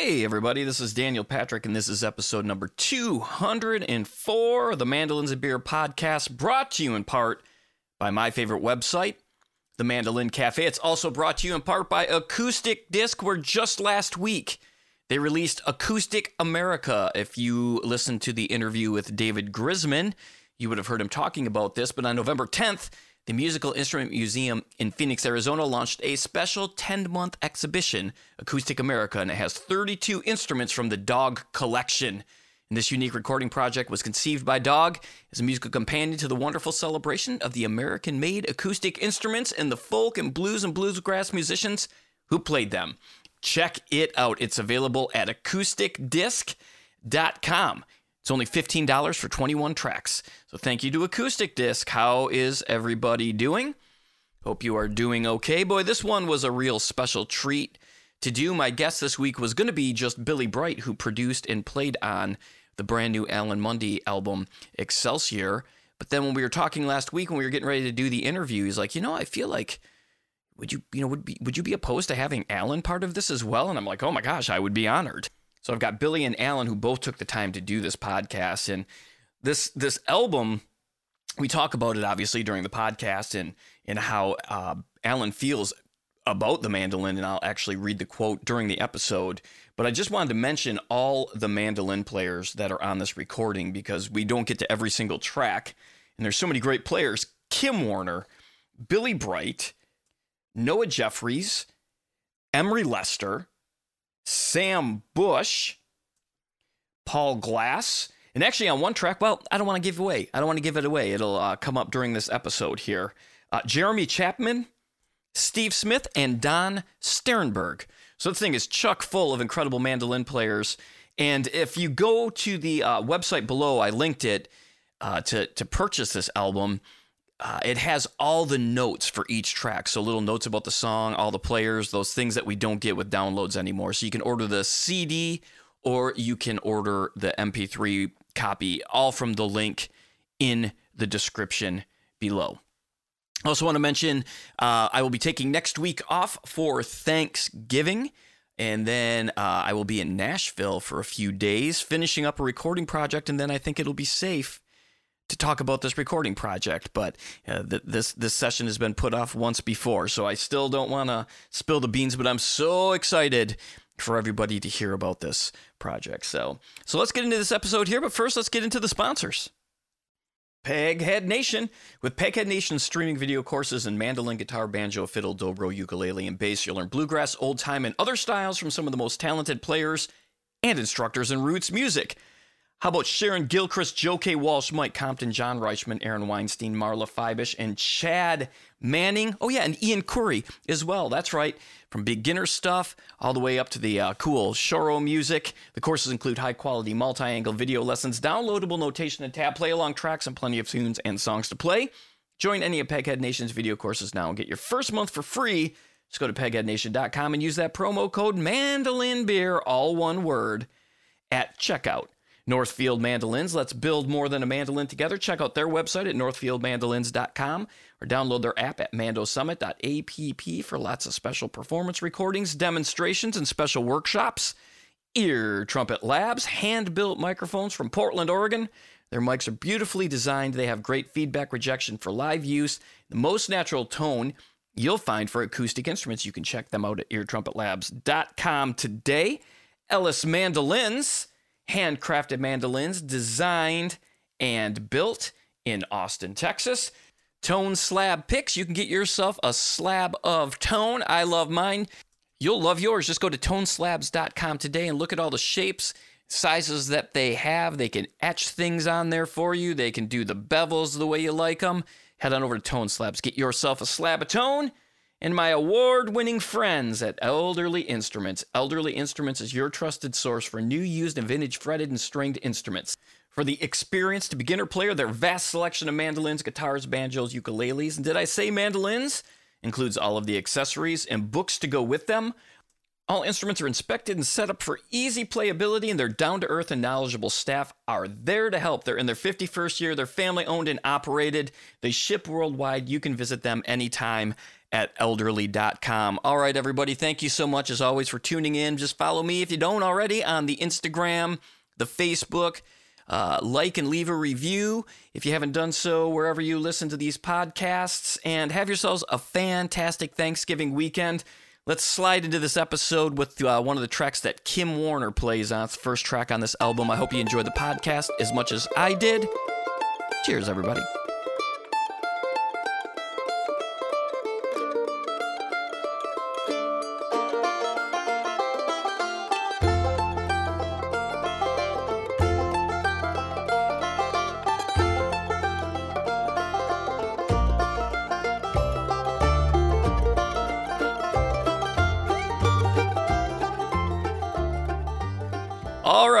Hey, everybody, this is Daniel Patrick, and this is episode number 204 of the Mandolins and Beer podcast, brought to you in part by my favorite website, the Mandolin Cafe. It's also brought to you in part by Acoustic Disc, where just last week they released Acoustic America. If you listened to the interview with David Grisman, you would have heard him talking about this, but on November 10th, the Musical Instrument Museum in Phoenix, Arizona launched a special 10 month exhibition, Acoustic America, and it has 32 instruments from the Dawg Collection. And this unique recording project was conceived by Dawg as a musical companion to the wonderful celebration of the American made acoustic instruments and the folk and blues and bluesgrass musicians who played them. Check it out. It's available at acousticdisc.com. It's only $15 for 21 tracks. So thank you to Acoustic Disc. How is everybody doing? Hope you are doing okay. Boy, this one was a real special treat to do. My guest this week was going to be just Billy Bright, who produced and played on the brand new Alan Munde album, Excelsior. But then when we were talking last week, when we were getting ready to do the interview, he's like, you know, I feel like would you you know would be would you be opposed to having Alan part of this as well? And I'm like, oh my gosh, I would be honored. So I've got Billy and Alan who both took the time to do this podcast, and this this album. We talk about it obviously during the podcast and and how uh, Alan feels about the mandolin, and I'll actually read the quote during the episode. But I just wanted to mention all the mandolin players that are on this recording because we don't get to every single track, and there's so many great players: Kym Warner, Billy Bright, Noah Jeffries, Emory Lester, Sam Bush, Paul Glasse, and actually on one track, well, I don't want to give away. I don't want to give it away. It'll uh, come up during this episode here. Uh, Jeremy Chapman, Steve Smith, and Don Stiernberg. So the thing is chuck full of incredible mandolin players. And if you go to the uh, website below, I linked it uh, to to purchase this album. Uh, it has all the notes for each track. So little notes about the song, all the players, those things that we don't get with downloads anymore. So you can order the CD or you can order the MP3 copy, all from the link in the description below. I also want to mention uh, I will be taking next week off for Thanksgiving. And then uh, I will be in Nashville for a few days, finishing up a recording project. And then I think it'll be safe to talk about this recording project, but uh, th- this this session has been put off once before, so I still don't want to spill the beans. But I'm so excited for everybody to hear about this project. So so let's get into this episode here. But first, let's get into the sponsors. Peghead Nation. With Peghead Nation's streaming video courses in mandolin, guitar, banjo, fiddle, dobro, ukulele, and bass, you'll learn bluegrass, old time, and other styles from some of the most talented players and instructors in roots music. How about Sharon Gilchrist, Joe K. Walsh, Mike Compton, John Reischman, Aaron Weinstein, Marla Fibish, and Chad Manning? Oh, yeah, and Ian Curry as well. That's right. From beginner stuff all the way up to the uh, cool choro music. The courses include high quality multi angle video lessons, downloadable notation and tab, play along tracks, and plenty of tunes and songs to play. Join any of Peghead Nation's video courses now and get your first month for free. Just go to pegheadnation.com and use that promo code Mandolin Beer, all one word, at checkout. Northfield Mandolins. Let's build more than a mandolin together. Check out their website at northfieldmandolins.com or download their app at mandosummit.app for lots of special performance recordings, demonstrations, and special workshops. Ear Trumpet Labs, hand built microphones from Portland, Oregon. Their mics are beautifully designed. They have great feedback rejection for live use, the most natural tone you'll find for acoustic instruments. You can check them out at eartrumpetlabs.com today. Ellis Mandolins handcrafted mandolins designed and built in Austin, Texas. Tone slab picks. You can get yourself a slab of tone. I love mine. You'll love yours. Just go to toneslabs.com today and look at all the shapes, sizes that they have. They can etch things on there for you. They can do the bevels the way you like them. Head on over to Tone Slabs. Get yourself a slab of tone and my award winning friends at Elderly Instruments. Elderly Instruments is your trusted source for new, used, and vintage fretted and stringed instruments. For the experienced beginner player, their vast selection of mandolins, guitars, banjos, ukuleles, and did I say mandolins? Includes all of the accessories and books to go with them. All instruments are inspected and set up for easy playability, and their down to earth and knowledgeable staff are there to help. They're in their 51st year, they're family owned and operated. They ship worldwide. You can visit them anytime at elderly.com. All right, everybody, thank you so much as always for tuning in. Just follow me if you don't already on the Instagram, the Facebook. Uh, like and leave a review if you haven't done so wherever you listen to these podcasts. And have yourselves a fantastic Thanksgiving weekend. Let's slide into this episode with uh, one of the tracks that Kym Warner plays on. It's the first track on this album. I hope you enjoyed the podcast as much as I did. Cheers, everybody.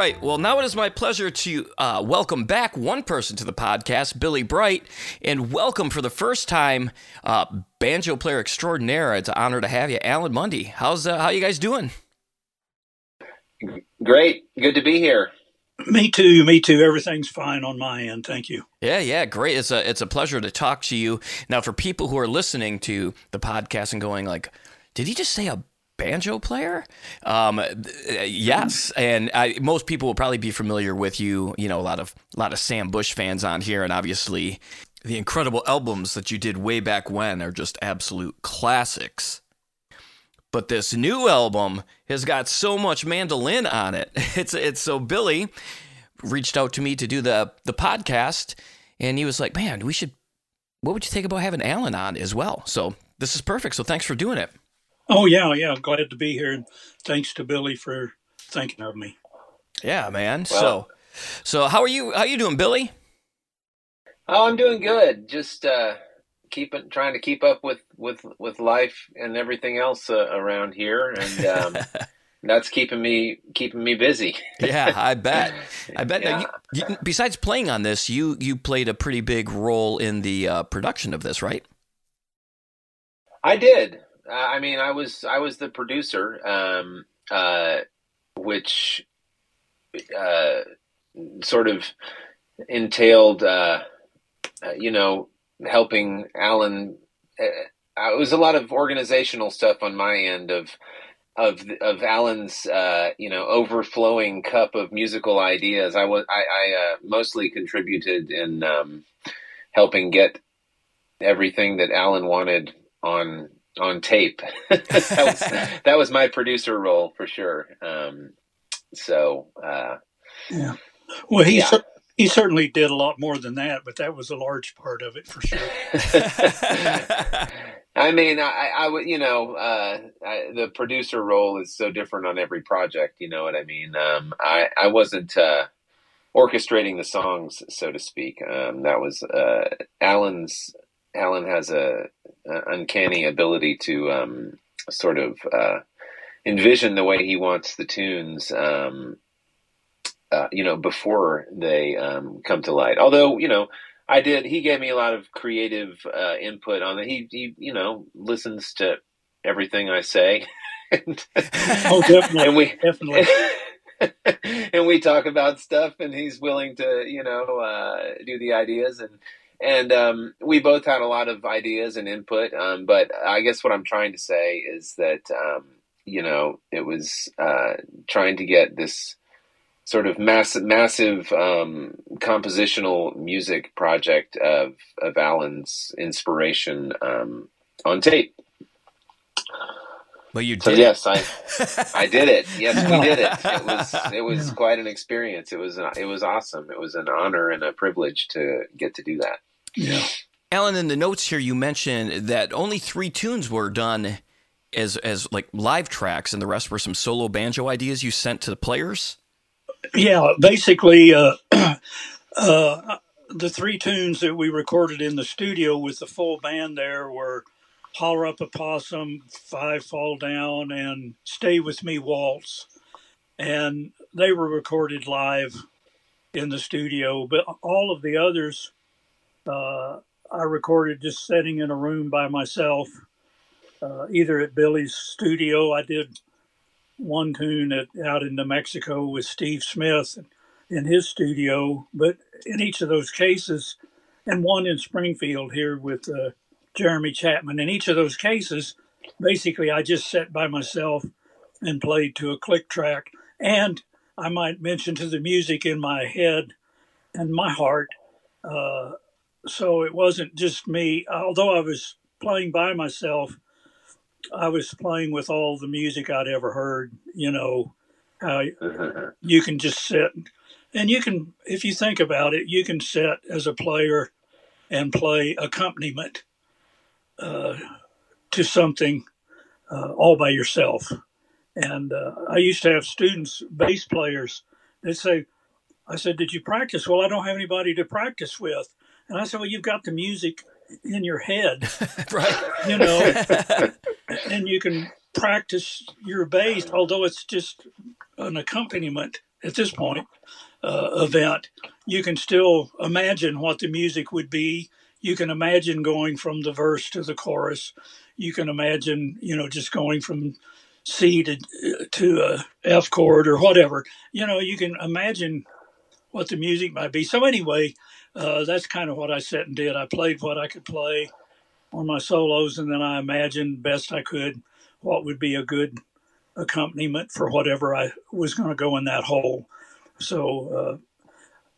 Right. Well, now it is my pleasure to uh, welcome back one person to the podcast, Billy Bright, and welcome for the first time, uh, banjo player extraordinaire. It's an honor to have you, Alan Munde. How's uh, how you guys doing? Great. Good to be here. Me too. Me too. Everything's fine on my end. Thank you. Yeah, yeah, great. It's a it's a pleasure to talk to you. Now, for people who are listening to the podcast and going like, did he just say a banjo player? Um, yes, and I, most people will probably be familiar with you. You know, a lot of a lot of Sam Bush fans on here, and obviously the incredible albums that you did way back when are just absolute classics. But this new album has got so much mandolin on it. It's it's so Billy reached out to me to do the the podcast, and he was like, "Man, we should. What would you think about having Alan on as well?" So this is perfect. So thanks for doing it. Oh yeah, yeah. Glad to be here, and thanks to Billy for thinking of me. Yeah, man. Well, so, so how are you? How are you doing, Billy? Oh, I'm doing good. Just uh, keeping, trying to keep up with with with life and everything else uh, around here, and um, that's keeping me keeping me busy. yeah, I bet. I bet. Yeah. You, you, besides playing on this, you you played a pretty big role in the uh, production of this, right? I did. Uh, I mean, I was I was the producer, um, uh, which uh, sort of entailed, uh, uh, you know, helping Alan. Uh, it was a lot of organizational stuff on my end of of of Alan's you know overflowing cup of musical ideas. I was I, I mostly contributed in um, helping get everything that Alan wanted on on tape. that, was, that was my producer role for sure. Um, so uh, yeah, well, he yeah. he certainly did a lot more than that, but that was a large part of it for sure. I mean, I, I would, you know, uh, I, the producer role is so different on every project. You know what I mean? Um, I, I wasn't uh, orchestrating the songs, so to speak. Um, that was uh, Alan's Alan has a, a uncanny ability to um, sort of uh, envision the way he wants the tunes, um, uh, you know, before they um, come to light. Although, you know, I did. He gave me a lot of creative uh, input on it. He, he, you know, listens to everything I say. and, oh, definitely. And we definitely. and we talk about stuff, and he's willing to, you know, uh, do the ideas and and um, we both had a lot of ideas and input. Um, but I guess what I'm trying to say is that um, you know it was uh, trying to get this sort of massive, massive um, compositional music project of of Alan's inspiration um, on tape. Well, you did. So yes, I I did it. Yes, we did it. It was it was quite an experience. It was it was awesome. It was an honor and a privilege to get to do that. Yeah. Alan, in the notes here, you mentioned that only three tunes were done as as like live tracks, and the rest were some solo banjo ideas you sent to the players. Yeah, basically, uh, uh, the three tunes that we recorded in the studio with the full band there were "Holler Up a Possum," "Five Fall Down," and "Stay with Me Waltz," and they were recorded live in the studio. But all of the others uh, I recorded just sitting in a room by myself, uh, either at Billy's studio. I did one tune at, out in New Mexico with Steve Smith in his studio, but in each of those cases, and one in Springfield here with uh, Jeremy Chapman. In each of those cases, basically, I just sat by myself and played to a click track. And I might mention to the music in my head and my heart. Uh, so it wasn't just me, although I was playing by myself, I was playing with all the music I'd ever heard, you know, how you can just sit and you can, if you think about it, you can sit as a player and play accompaniment uh, to something uh, all by yourself. And uh, I used to have students, bass players, they say, I said, Did you practice? Well, I don't have anybody to practice with. And I said, Well, you've got the music in your head, right? You know, and you can practice your bass, although it's just an accompaniment at this point uh, event. You can still imagine what the music would be. You can imagine going from the verse to the chorus. You can imagine, you know, just going from C to to a F chord or whatever. You know, you can imagine what the music might be. So anyway, uh, that's kind of what I sat and did. I played what I could play on my solos, and then I imagined best I could what would be a good accompaniment for whatever I was going to go in that hole. So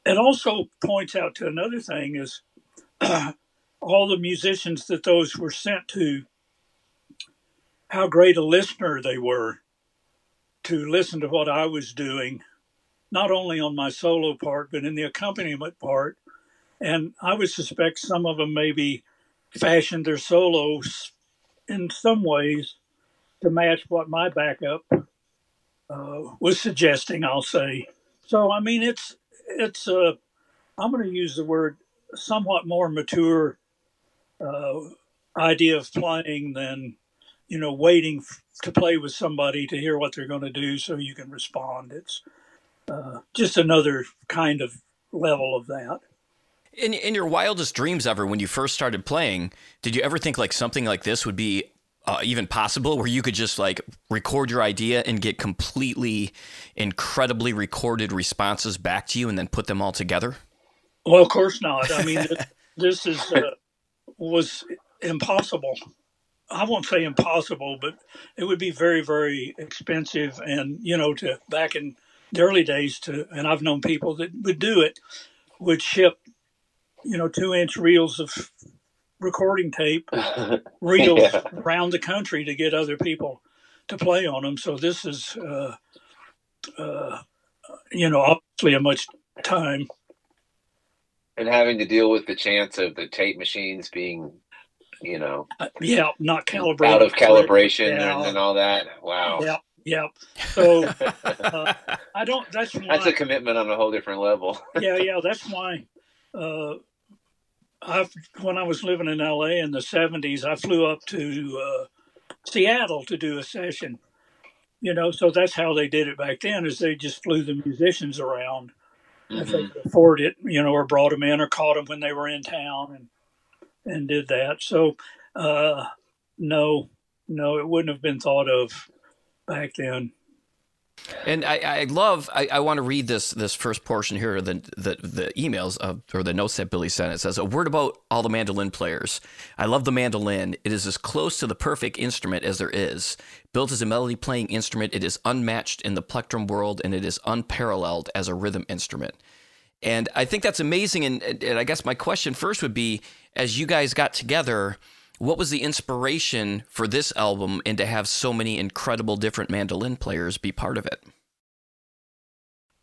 uh, it also points out to another thing is all the musicians that those were sent to, how great a listener they were to listen to what I was doing, not only on my solo part, but in the accompaniment part. And I would suspect some of them maybe fashioned their solos in some ways to match what my backup uh, was suggesting, I'll say. So, I mean, it's, it's, uh, I'm going to use the word somewhat more mature uh, idea of playing than, you know, waiting f- to play with somebody to hear what they're going to do so you can respond. It's uh, just another kind of level of that. In, in your wildest dreams ever, when you first started playing, did you ever think like something like this would be uh, even possible where you could just like record your idea and get completely incredibly recorded responses back to you and then put them all together? Well, of course not. I mean, this is uh, was impossible. I won't say impossible, but it would be very, very expensive. And you know, to back in the early days, to and I've known people that would do it, would ship, you know, two inch reels of recording tape reels yeah. around the country to get other people to play on them. So this is, uh, uh, you know, obviously a much time. And having to deal with the chance of the tape machines being, you know, uh, yeah, not calibrated, out of calibration yeah. and, and, all that. Wow. Yeah. Yeah. So uh, I don't. That's why, that's a commitment on a whole different level. yeah, yeah. That's why uh, I when I was living in LA in the 70s, I flew up to uh, Seattle to do a session. You know, so that's how they did it back then. Is they just flew the musicians around mm-hmm. if they mm-hmm. could afford it, you know, or brought them in or caught them when they were in town and and did that. So, uh, no, no, it wouldn't have been thought of back then. And I, I love. I, I want to read this this first portion here, the the, the emails of, or the notes that Billy sent. It says a word about all the mandolin players. I love the mandolin. It is as close to the perfect instrument as there is. Built as a melody playing instrument, it is unmatched in the plectrum world, and it is unparalleled as a rhythm instrument. And I think that's amazing. And, and I guess my question first would be, as you guys got together what was the inspiration for this album and to have so many incredible different mandolin players be part of it?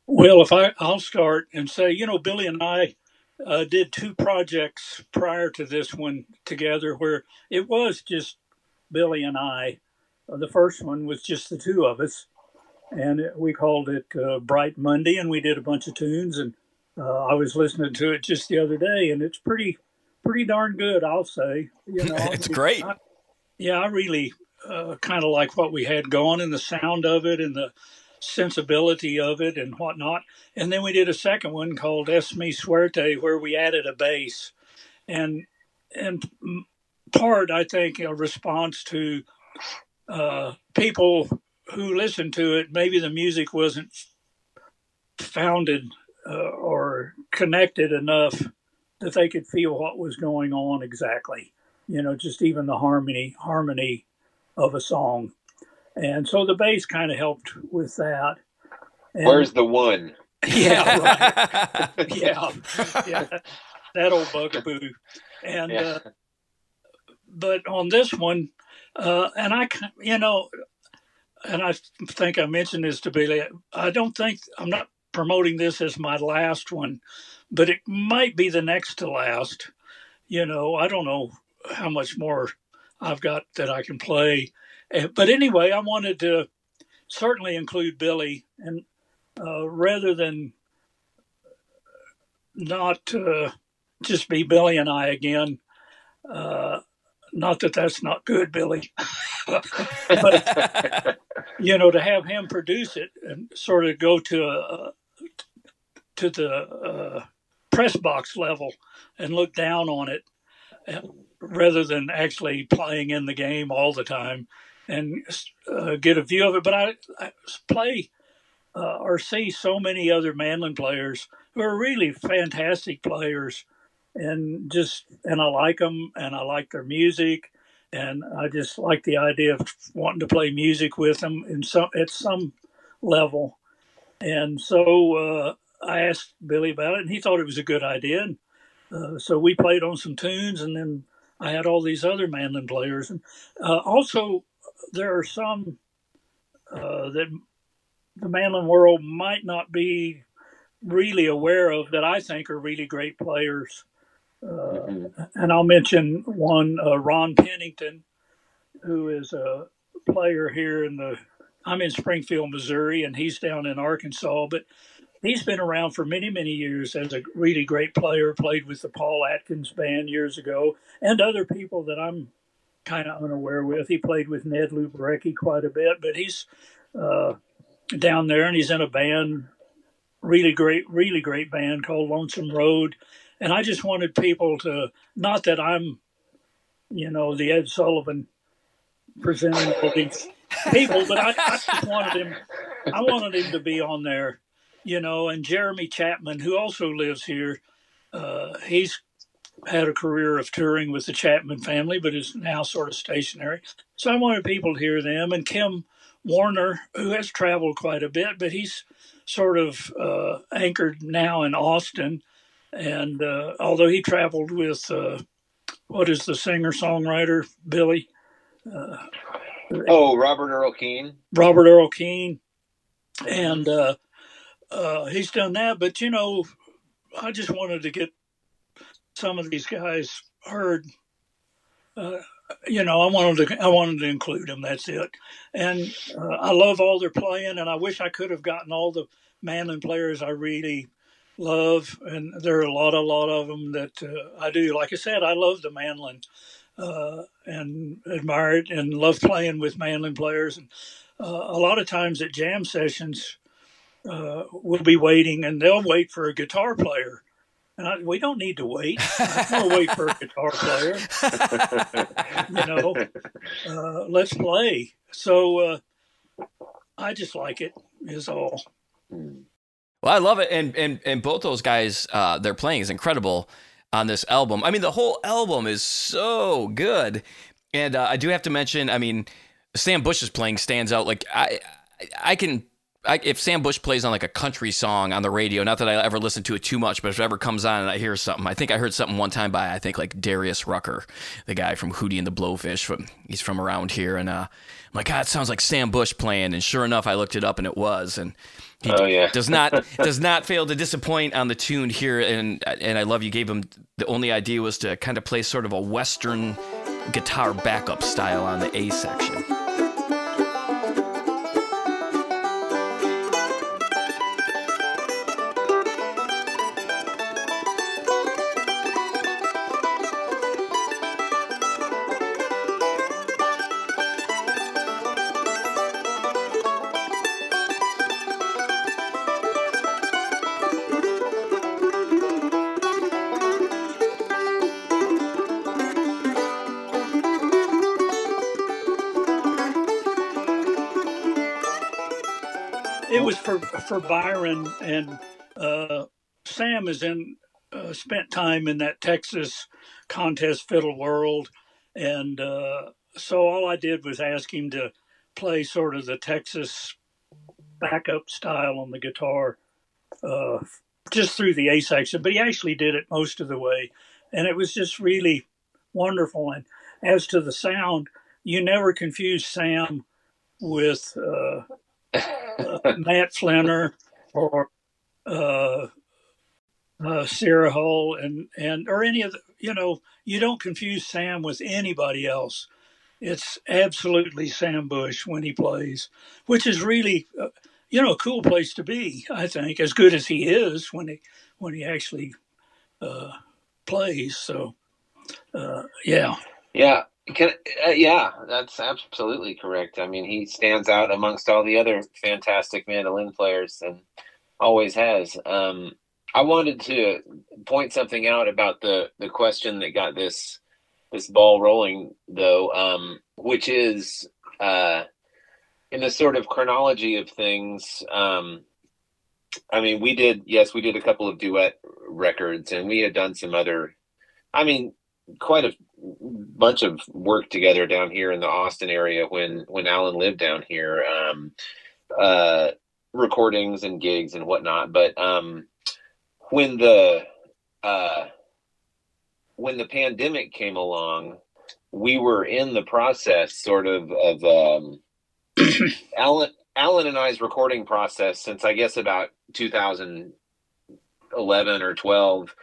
Well, if I, I'll start and say, you know, Billy and I uh, did two projects prior to this one together where it was just Billy and I. Uh, the first one was just the two of us, and it, we called it uh, Bright Monday, and we did a bunch of tunes. And uh, I was listening to it just the other day, and it's pretty pretty darn good, I'll say. You know, it's great. I, yeah, I really uh, kind of like what we had going and the sound of it and the sensibility of it and whatnot. And then we did a second one called Es Mi Suerte, where we added a bass, and and part I think a response to uh, people who listened to it. Maybe the music wasn't founded uh, or connected enough that they could feel what was going on exactly. you know, just even the harmony harmony of a song. And so the bass kind of helped with that. And, Where's the one? Yeah, right. yeah, yeah, that old bugaboo. And yeah. uh, but on this one, uh, and I, you know, and I think I mentioned this to Billy. I don't think I'm not promoting this as my last one, but it might be the next to last. You know, I don't know how much more I've got that I can play. Eh, but anyway, I wanted to certainly include Billy, and uh, rather than not uh, just be Billy and I again, uh, not that that's not good, Billy, but you know, to have him produce it and sort of go to a, to the uh, press box level and look down on it uh, rather than actually playing in the game all the time and uh, get a view of it. But I, I play uh, or see so many other Manlin players who are really fantastic players, and just and I like them and I like their music, and I just like the idea of wanting to play music with them in some at some level, and so uh, I asked Billy about it, and he thought it was a good idea. And uh, so we played on some tunes, and then I had all these other mandolin players. And uh, also, there are some uh, that the mandolin world might not be really aware of that I think are really great players. Uh. And I'll mention one, uh, Ron Pennington, who is a player here in the. I'm in Springfield, Missouri, and he's down in Arkansas. But he's been around for many, many years as a really great player. Played with the Paul Atkins band years ago, and other people that I'm kind of unaware with. He played with Ned Luberecki quite a bit, but he's uh, down there and he's in a band, really great, really great band called Lonesome Road. And I just wanted people to, not that I'm, you know, the Ed Sullivan presenting all these people, but I, I just wanted him, I wanted him to be on there you know, and Jeremy Chapman, who also lives here, uh, he's had a career of touring with the Chapman family, but is now sort of stationary. So I wanted people to hear them. And Kym Warner, who has traveled quite a bit, but he's sort of uh, anchored now in Austin. And uh, although he traveled with, uh, what is the singer songwriter, Billy? Uh, oh, Robert Earl Keen. Robert Earl Keen. And uh, he's done that. But you know, I just wanted to get some of these guys heard. Uh, you know, I wanted to I wanted to include them. That's it. And uh, I love all their playing, and I wish I could have gotten all the Manlin players I really love. And there are a lot, a lot of them that uh, I do. Like I said, I love the Manlin. Uh, and admire it and love playing with Manlin players. And uh, a lot of times at jam sessions, uh, will be waiting, and they'll wait for a guitar player. And I, we don't need to wait. I wait for a guitar player. you know, uh, let's play. So uh, I just like it. Is all. Well, I love it, and and and both those guys, uh, their playing is incredible on this album. I mean, the whole album is so good, and uh, I do have to mention. I mean, Sam Bush's playing stands out. Like I, I can I, if Sam Bush plays on like a country song on the radio, not that I ever listen to it too much, but if it ever comes on and I hear something, I think I heard something one time by I think like Darius Rucker, the guy from Hootie and the Blowfish. From he's from around here, and uh, I'm like, God, it sounds like Sam Bush playing. And sure enough, I looked it up and it was. And he oh, yeah. does not does not fail to disappoint on the tune here. And and I love you gave him the only idea was to kind of play sort of a western guitar backup style on the A section. For for Byron and uh, Sam is in uh, spent time in that Texas contest fiddle world, and uh, so all I did was ask him to play sort of the Texas backup style on the guitar, uh, just through the A section. But he actually did it most of the way, and it was just really wonderful. And as to the sound, you never confuse Sam with uh, Matt Flinner or uh, uh, Sierra Hull and and or any of the, you know you don't confuse Sam with anybody else. It's absolutely Sam Bush when he plays, which is really uh, you know a cool place to be. I think as good as he is when he when he actually uh, plays. So uh, yeah, yeah. Can, uh, yeah, that's absolutely correct. I mean, he stands out amongst all the other fantastic mandolin players and always has. Um, I wanted to point something out about the the question that got this this ball rolling, though, um, which is uh, in the sort of chronology of things. Um, I mean, we did yes, we did a couple of duet records, and we had done some other. I mean, quite a bunch of work together down here in the Austin area when when Alan lived down here. Um, uh, recordings and gigs and whatnot, but um, when the uh, when the pandemic came along, we were in the process, sort of, of um, Alan Alan and I's recording process since I guess about 2011 or 12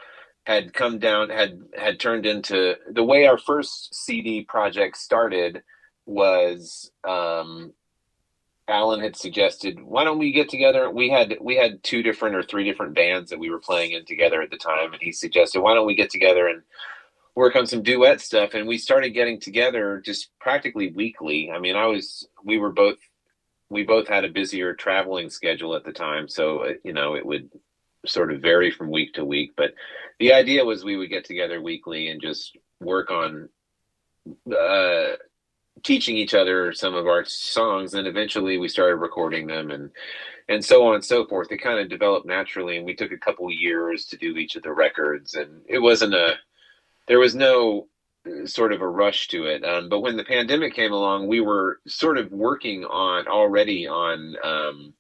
had come down had had turned into the way our first CD project started was um, Alan had suggested, why don't we get together? We had we had two different or three different bands that we were playing in together at the time, and he suggested, why don't we get together and work on some duet stuff? And we started getting together just practically weekly. I mean, I was we were both we both had a busier traveling schedule at the time, so uh, you know it would sort of vary from week to week. But the idea was we would get together weekly and just work on uh, teaching each other some of our songs and eventually we started recording them and and so on and so forth it kind of developed naturally and we took a couple years to do each of the records and it wasn't a there was no uh, sort of a rush to it um, but when the pandemic came along we were sort of working on already on um,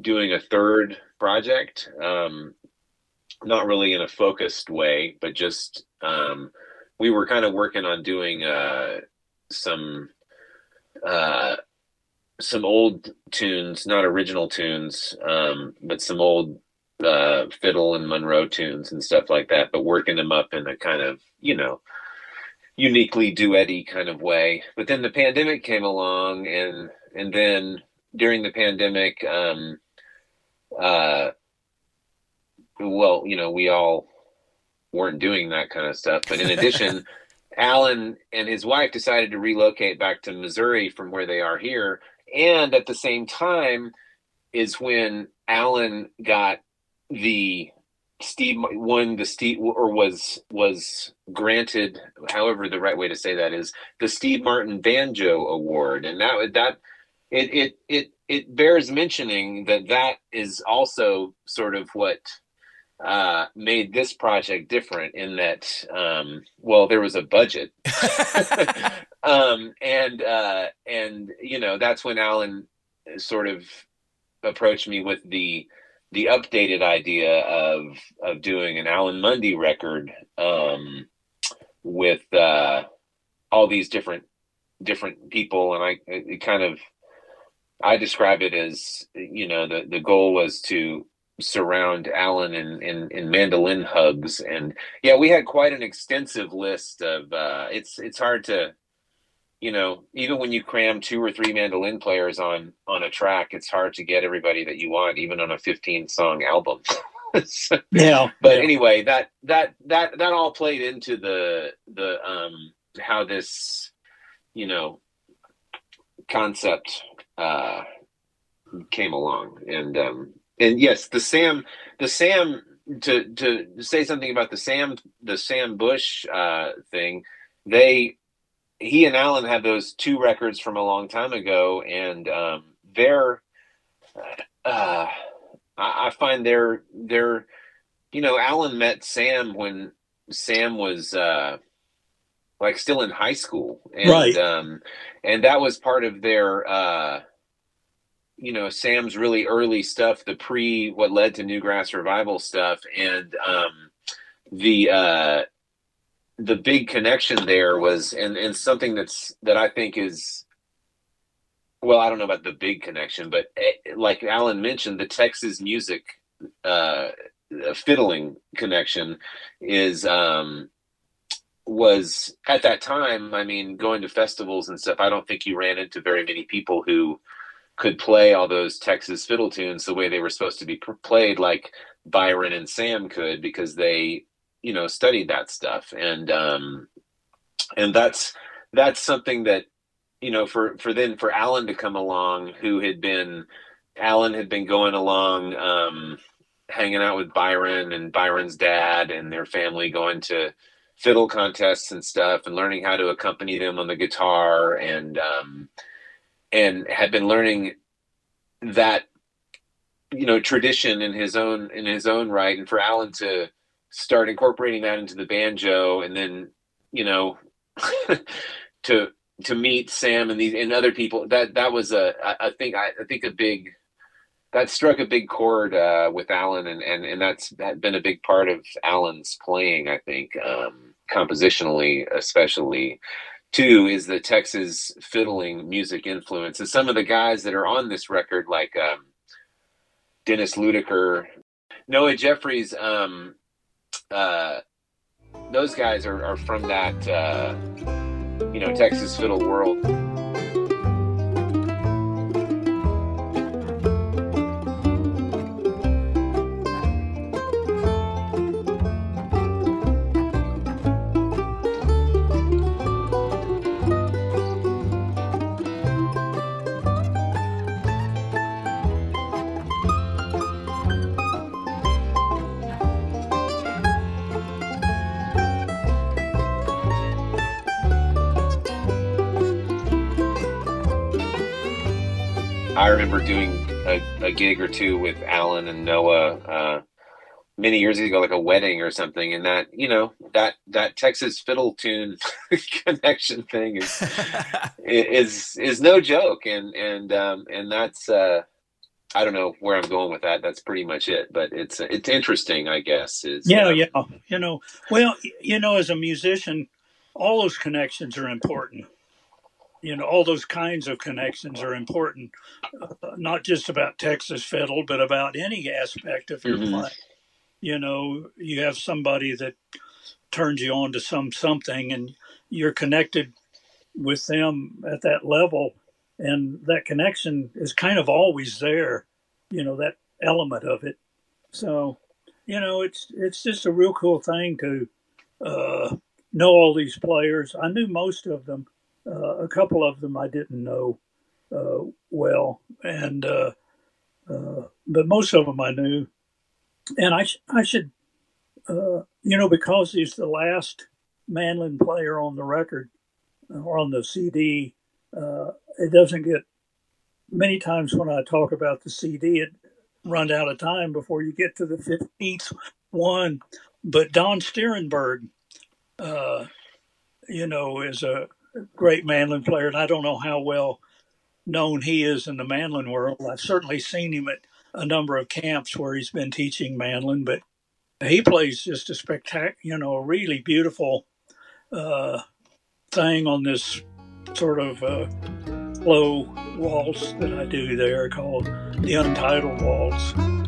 doing a third project um, not really in a focused way but just um, we were kind of working on doing uh, some uh, some old tunes, not original tunes, um, but some old uh, fiddle and Monroe tunes and stuff like that, but working them up in a kind of you know uniquely duetty kind of way. But then the pandemic came along, and and then during the pandemic, um, uh, well, you know, we all weren't doing that kind of stuff. But in addition, Alan and his wife decided to relocate back to Missouri from where they are here. And at the same time is when Alan got the Steve won the Steve or was was granted, however the right way to say that is, the Steve Martin Banjo Award, and that that it it it it bears mentioning that that is also sort of what uh, made this project different in that, um, well, there was a budget, um, and uh, and you know that's when Alan sort of approached me with the the updated idea of of doing an Alan Munde record um, with uh, all these different different people, and I it kind of I describe it as you know the the goal was to surround Alan in, in, in mandolin hugs. And yeah, we had quite an extensive list of, uh, it's, it's hard to, you know, even when you cram two or three mandolin players on, on a track, it's hard to get everybody that you want, even on a 15 song album. so, yeah. But yeah. anyway, that, that, that, that all played into the, the, um, how this, you know, concept, uh, came along and, um, and yes, the Sam, the Sam to to say something about the Sam the Sam Bush uh, thing, they he and Alan had those two records from a long time ago, and um, they're uh, I, I find they're they're you know Alan met Sam when Sam was uh, like still in high school, and Right. um, and that was part of their uh, you know Sam's really early stuff, the pre what led to Newgrass Revival stuff, and um, the uh, the big connection there was and and something that's that I think is well, I don't know about the big connection, but eh, like Alan mentioned, the Texas music uh, fiddling connection is um, was at that time. I mean, going to festivals and stuff. I don't think you ran into very many people who could play all those Texas fiddle tunes the way they were supposed to be played, like Byron and Sam could, because they, you know, studied that stuff, and um, and that's that's something that you know for for then for Alan to come along, who had been Alan had been going along, um, hanging out with Byron and Byron's dad and their family, going to fiddle contests and stuff, and learning how to accompany them on the guitar, and um, and had been learning that you know tradition in his own in his own right, and for Alan to start incorporating that into the banjo, and then you know to to meet Sam and these and other people that that was a I, think I, I think a big that struck a big chord uh, with Alan and, and and that's that been a big part of Alan's playing I think um, compositionally especially too is the Texas fiddling music influence and some of the guys that are on this record like um, Dennis Ludiker Noah Jeffries um, uh, those guys are, are from that uh, you know Texas fiddle world. Gig or two with Alan and Noah uh, many years ago, like a wedding or something, and that you know that that Texas fiddle tune connection thing is is is no joke, and and um, and that's uh, I don't know where I'm going with that. That's pretty much it, but it's it's interesting, I guess. Is Yeah, uh, yeah. You know, well, you know, as a musician, all those connections are important. You know, all those kinds of connections are important, uh, not just about Texas fiddle, but about any aspect of your Mhm. play. You know, you have somebody that turns you on to some something, and you're connected with them at that level, and that connection is kind of always there. You know, that element of it. So, you know, it's it's just a real cool thing to uh, know all these players. I knew most of them. Uh, a couple of them I didn't know uh, well, and uh, uh, but most of them I knew. And I sh- I should, uh, you know, because he's the last Manlin player on the record or on the CD. Uh, it doesn't get many times when I talk about the CD, it run out of time before you get to the fifteenth one. But Don Stiernberg, uh, you know, is a great mandolin player, and I don't know how well known he is in the mandolin world. I've certainly seen him at a number of camps where he's been teaching mandolin, but he plays just a spectacular, you know, a really beautiful uh, thing on this sort of uh, slow waltz that I do there called the Untitled Waltz.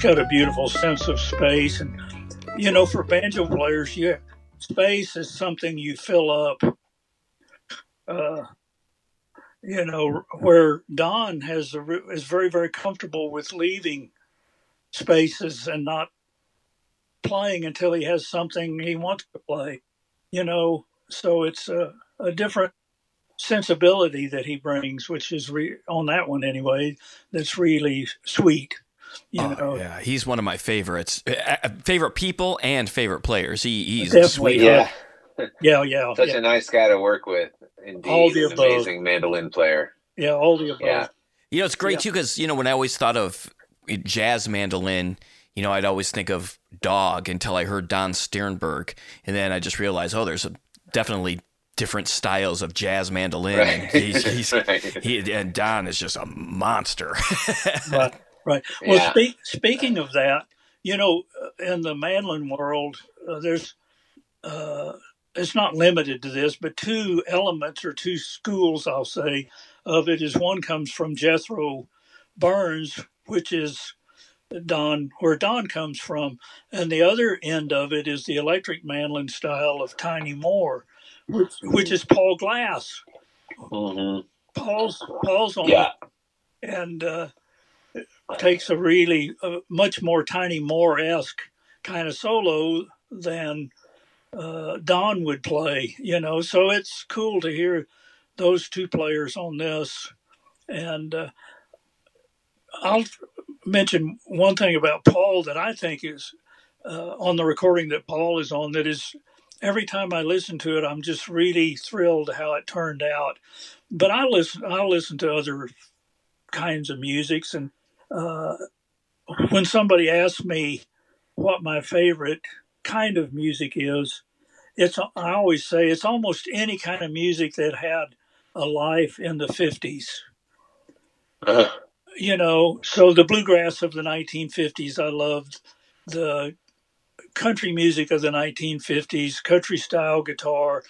Got a beautiful sense of space. And you know, for banjo players, yeah, space is something you fill up. Uh, you know, where Don has a, is very very comfortable with leaving spaces and not playing until he has something he wants to play. You know, so it's a, a different sensibility that he brings, which is re- on that one anyway. That's really sweet. You Oh, know, yeah, he's one of my favorites, uh, uh, favorite people and favorite players. He, he's Definitely. sweet. Yeah, yeah, yeah, such yeah, a nice guy to work with. Indeed, All the above. amazing mandolin player. yeah. All the above. Yeah. You know, it's great Yeah. too because you know when I always thought of jazz mandolin, you know, I'd always think of Dawg until I heard Don Stiernberg, and then I just realized, oh, there's a, definitely different styles of jazz mandolin. And he's, he's, Right. he, and Don is just a monster. Right, right. Well, Yeah. speak, speaking of that, you know, uh, in the mandolin world, uh, there's uh, it's not limited to this, but two elements or two schools, I'll say, of it is one comes from Jethro Burns, which is Don, where Don comes from, and the other end of it is the electric mandolin style of Tiny Moore, which, which is Paul Glasse. Mhm. Paul's Paul's on Yeah. and uh, takes a really uh, much more Tiny Moore esque kind of solo than uh, Don would play, you know. So it's cool to hear those two players on this. And uh, I'll mention one thing about Paul that I think is uh, on the recording that Paul is on that is every time I listen to it, I'm just really thrilled how it turned out. But I listen, I listen to other kinds of musics, and uh, when somebody asks me what my favorite kind of music is, it's I always say it's almost any kind of music that had a life in the fifties. Uh, You know, so the bluegrass of the 1950s, I loved the country music of the 1950s, country style guitar,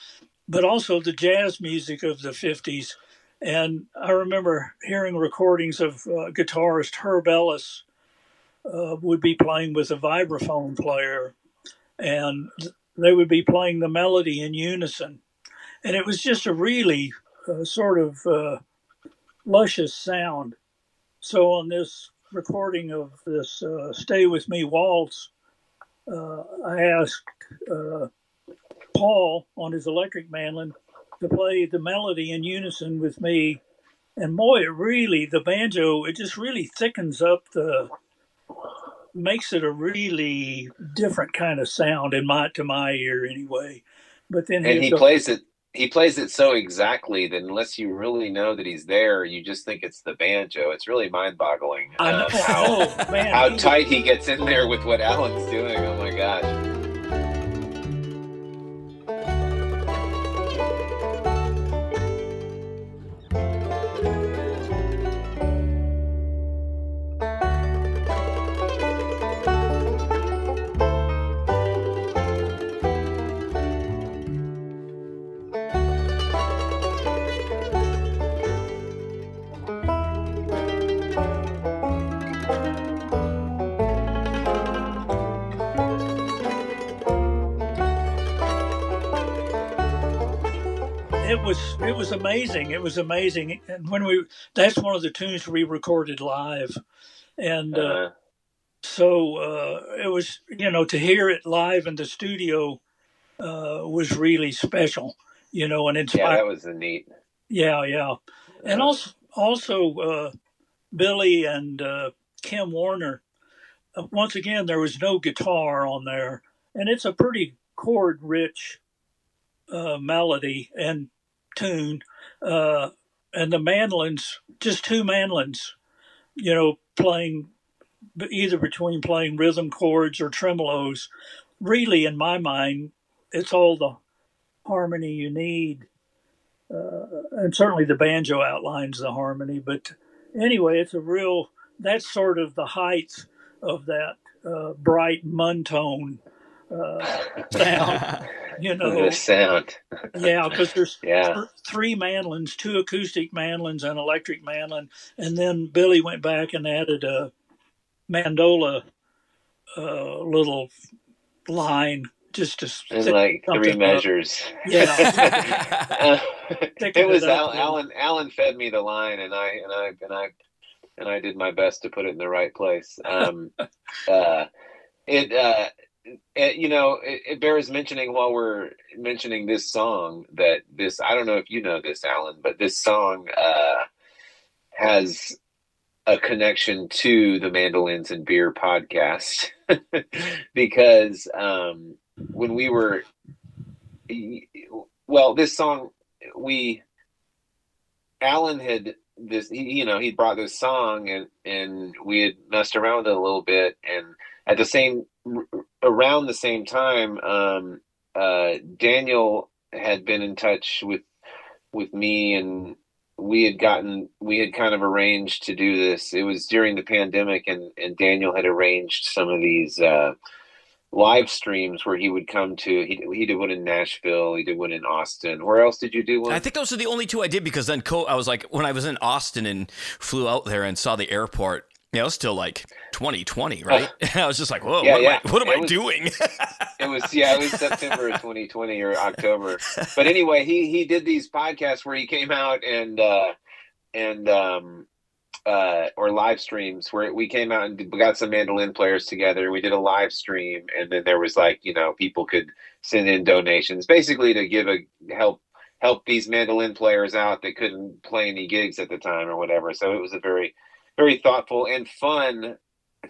but also the jazz music of the 50s. And I remember hearing recordings of uh, guitarist Herb Ellis uh, would be playing with a vibraphone player, and they would be playing the melody in unison. And it was just a really uh, sort of uh, luscious sound. So on this recording of this uh, "Stay with Me" waltz, uh, I asked Paul on his electric mandolin to play the melody in unison with me, and boy, it really the banjo it just really thickens up the makes it a really different kind of sound in my to my ear anyway. But then and he plays it. He plays it so exactly that unless you really know that he's there, you just think it's the banjo. It's really mind-boggling I know, um, how oh, man, how tight he gets in there with what Alan's doing. Oh my gosh. Amazing. It was amazing, and when we that's one of the tunes we recorded live, and uh, Uh, so uh, it was you know to hear it live in the studio uh, was really special, you know, and yeah, that was a neat. Yeah, yeah, and uh, also also uh, Billy and uh, Kym Warner. Uh, once again, there was no guitar on there, and it's a pretty chord rich uh, melody and tune, uh, and the mandolins, just two mandolins, you know, playing either between playing rhythm chords or tremolos. Really, in my mind, it's all the harmony you need uh, and certainly the banjo outlines the harmony. But anyway, it's a real that's sort of the height of that uh, bright montone uh, sound. You know, the sound. yeah, because there's Yeah. th- three mandolins, two acoustic mandolins, and electric mandolin, and then Billy went back and added a mandola uh, little line just to thick like three something up. measures. Yeah. It was it Al. Alan. Alan fed me the line, and I and I and I and I did my best to put it in the right place. Um, uh, it uh, it, you know, it, it, bears mentioning while we're mentioning this song that this, I don't know if you know this, Alan, but this song uh, has a connection to the Mandolins and Beer podcast because um, when we were, well, this song, we, Alan had this, he, you know, he brought this song and, and we had messed around with it a little bit. And at the same around the same time, um, uh, Daniel had been in touch with with me, and we had gotten we had kind of arranged to do this. It was during the pandemic, and and Daniel had arranged some of these. Uh, live streams where he would come to he, he did one in nashville he did one in austin where else did you do one i think those are the only two i did because then co- i was like when i was in austin and flew out there and saw the airport yeah, it was still like 2020, right? I was just like, whoa, yeah, what, yeah. Am I, what am it I was, doing? it was, yeah, it was September of 2020 or October. But anyway, he he did these podcasts where he came out and uh, and um, uh, or live streams where we came out and we got some mandolin players together. We did a live stream, and then there was like you know people could send in donations, basically to give a help help these mandolin players out that couldn't play any gigs at the time or whatever. So it was a very very thoughtful and fun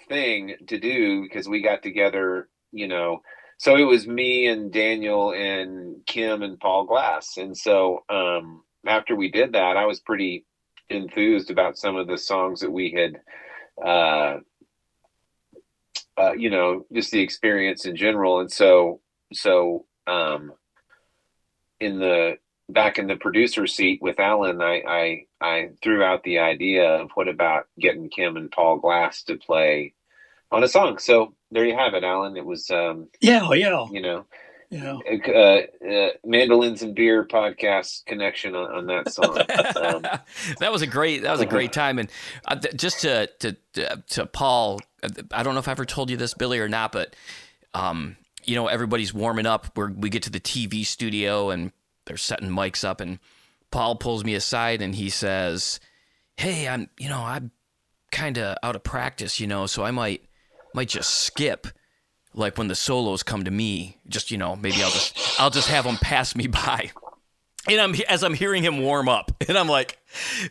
thing to do because we got together, you know. So it was me and Daniel and Kym and Paul Glasse. And so um, after we did that, I was pretty enthused about some of the songs that we had, uh, uh, you know, just the experience in general. And so, so um, in the back in the producer seat with Alan, I, I I threw out the idea of what about getting Kym and Paul Glasse to play on a song. So there you have it, Alan. It was um, yeah, yeah, you know. Yeah, uh, uh, mandolins and beer podcast connection on, on that song. Um, that was a great. That was a great time. And uh, just to to to Paul, uh, I don't know if I ever told you this, Billy, or not, but um, you know, everybody's warming up. Where we get to the TV studio and they're setting mics up, and Paul pulls me aside and he says, "Hey, I'm, you know, I'm kind of out of practice, you know, so I might might just skip like when the solos come to me, just, you know, maybe I'll just I'll just have them pass me by." And I'm as I'm hearing him warm up, and I'm like,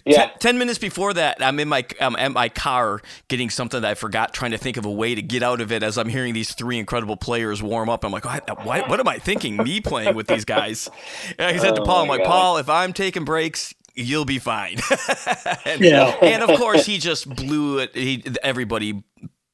yeah. Ten, ten minutes before that, I'm in my I'm at my car getting something that I forgot, trying to think of a way to get out of it. As I'm hearing these three incredible players warm up, I'm like, what, am I thinking? Me playing with these guys? And I said to oh Paul, I'm like, God. Paul, if I'm taking breaks, you'll be fine. and, yeah. and of course, he just blew it. He everybody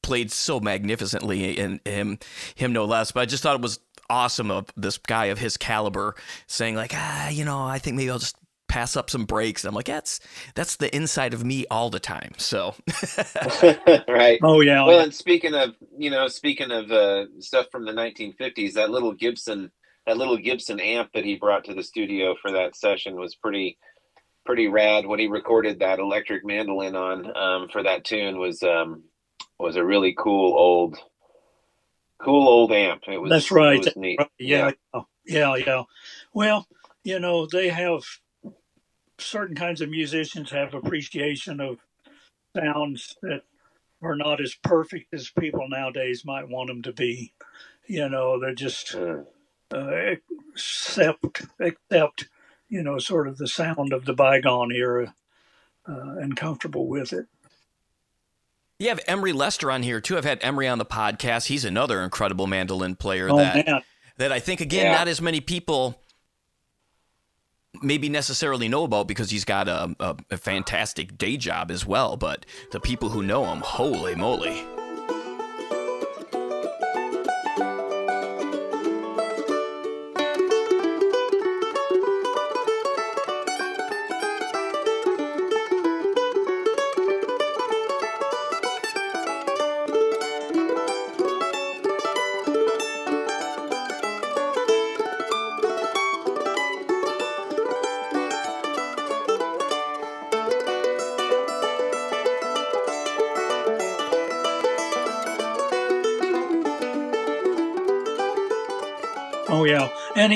played so magnificently, and him him no less. But I just thought it was awesome of this guy of his caliber saying like, ah, you know, I think maybe I'll just pass up some breaks. And I'm like, that's that's the inside of me all the time. So, right. Oh yeah. Well, and speaking of you know, speaking of uh, stuff from the 1950s, that little Gibson, that little Gibson amp that he brought to the studio for that session was pretty pretty rad. What he recorded that electric mandolin on um, for that tune was um, was a really cool old cool old amp. It was that's right. Was neat. Yeah, yeah, yeah, yeah. Well, you know, they have certain kinds of musicians have appreciation of sounds that are not as perfect as people nowadays might want them to be. You know, they're just uh, accept accept you know sort of the sound of the bygone era uh, and comfortable with it. You have Emory Lester on here too. I've had Emory on the podcast. He's another incredible mandolin player oh, that man. that I think again yeah. not as many people maybe necessarily know about because he's got a, a, a fantastic day job as well. But the people who know him, holy moly.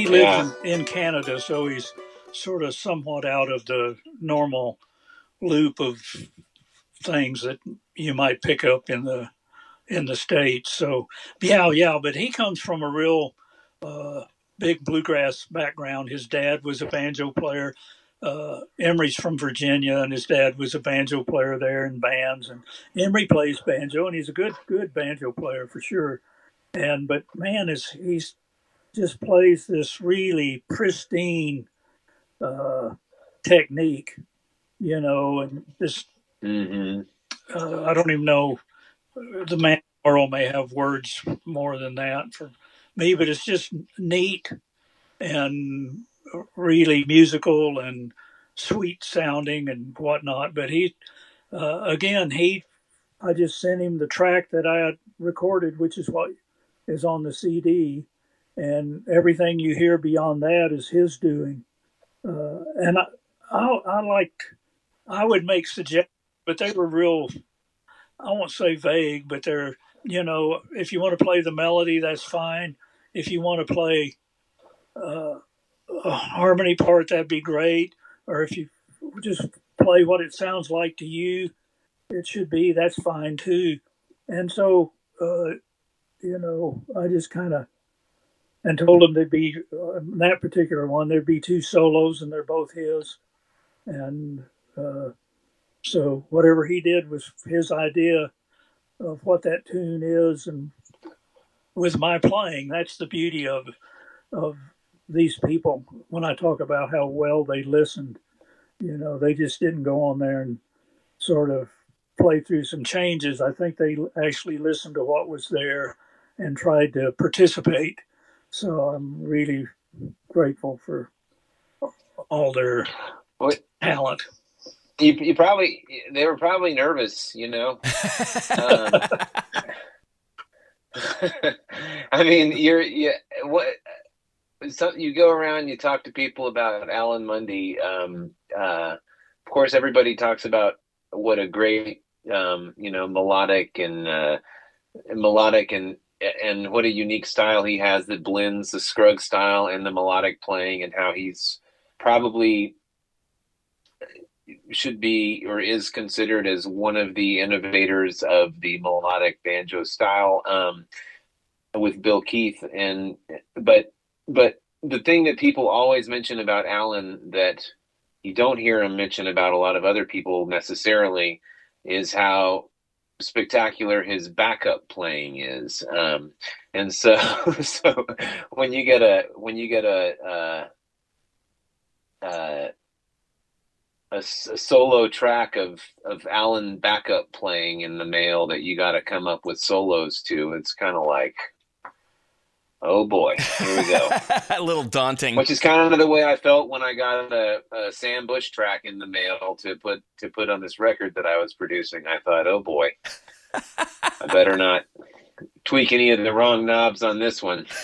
He lives yeah. in, in Canada, so he's sort of somewhat out of the normal loop of things that you might pick up in the in the states. So yeah, yeah. But he comes from a real uh, big bluegrass background. His dad was a banjo player. Uh, Emory's from Virginia, and his dad was a banjo player there in bands. And Emery plays banjo, and he's a good, good banjo player for sure. And but man, is he's just plays this really pristine uh, technique, you know, and this. Mm-hmm. Uh, I don't even know. The man world may have words more than that for me, but it's just neat and really musical and sweet sounding and whatnot. But he, uh, again, he, I just sent him the track that I had recorded, which is what is on the CD, and everything you hear beyond that is his doing. Uh, and I, I, I like, I would make suggestions, but they were real. I won't say vague, but they're you know, if you want to play the melody, that's fine. If you want to play uh, a harmony part, that'd be great. Or if you just play what it sounds like to you, it should be, that's fine too. And so, uh, you know, I just kind of, and told him there'd be, uh, that particular one, there'd be two solos and they're both his. And uh, so whatever he did was his idea of what that tune is and with my playing that's the beauty of of these people when i talk about how well they listened you know they just didn't go on there and sort of play through some changes i think they actually listened to what was there and tried to participate so i'm really grateful for all their what? talent you, you probably they were probably nervous, you know. um, I mean, you're you what so you go around, you talk to people about Alan Munde. Um, uh, of course, everybody talks about what a great, um, you know, melodic and uh, melodic and and what a unique style he has that blends the Scruggs style and the melodic playing, and how he's probably should be or is considered as one of the innovators of the melodic banjo style um, with Bill Keith. And but but the thing that people always mention about Alan that you don't hear him mention about a lot of other people necessarily is how spectacular his backup playing is. Um, and so so when you get a when you get a uh, uh, a, a, solo track of of Alan backup playing in the mail that you got to come up with solos to. It's kind of like, oh boy, here we go. a little daunting. Which is kind of the way I felt when I got a, a, Sam Bush track in the mail to put to put on this record that I was producing. I thought, oh boy, I better not tweak any of the wrong knobs on this one.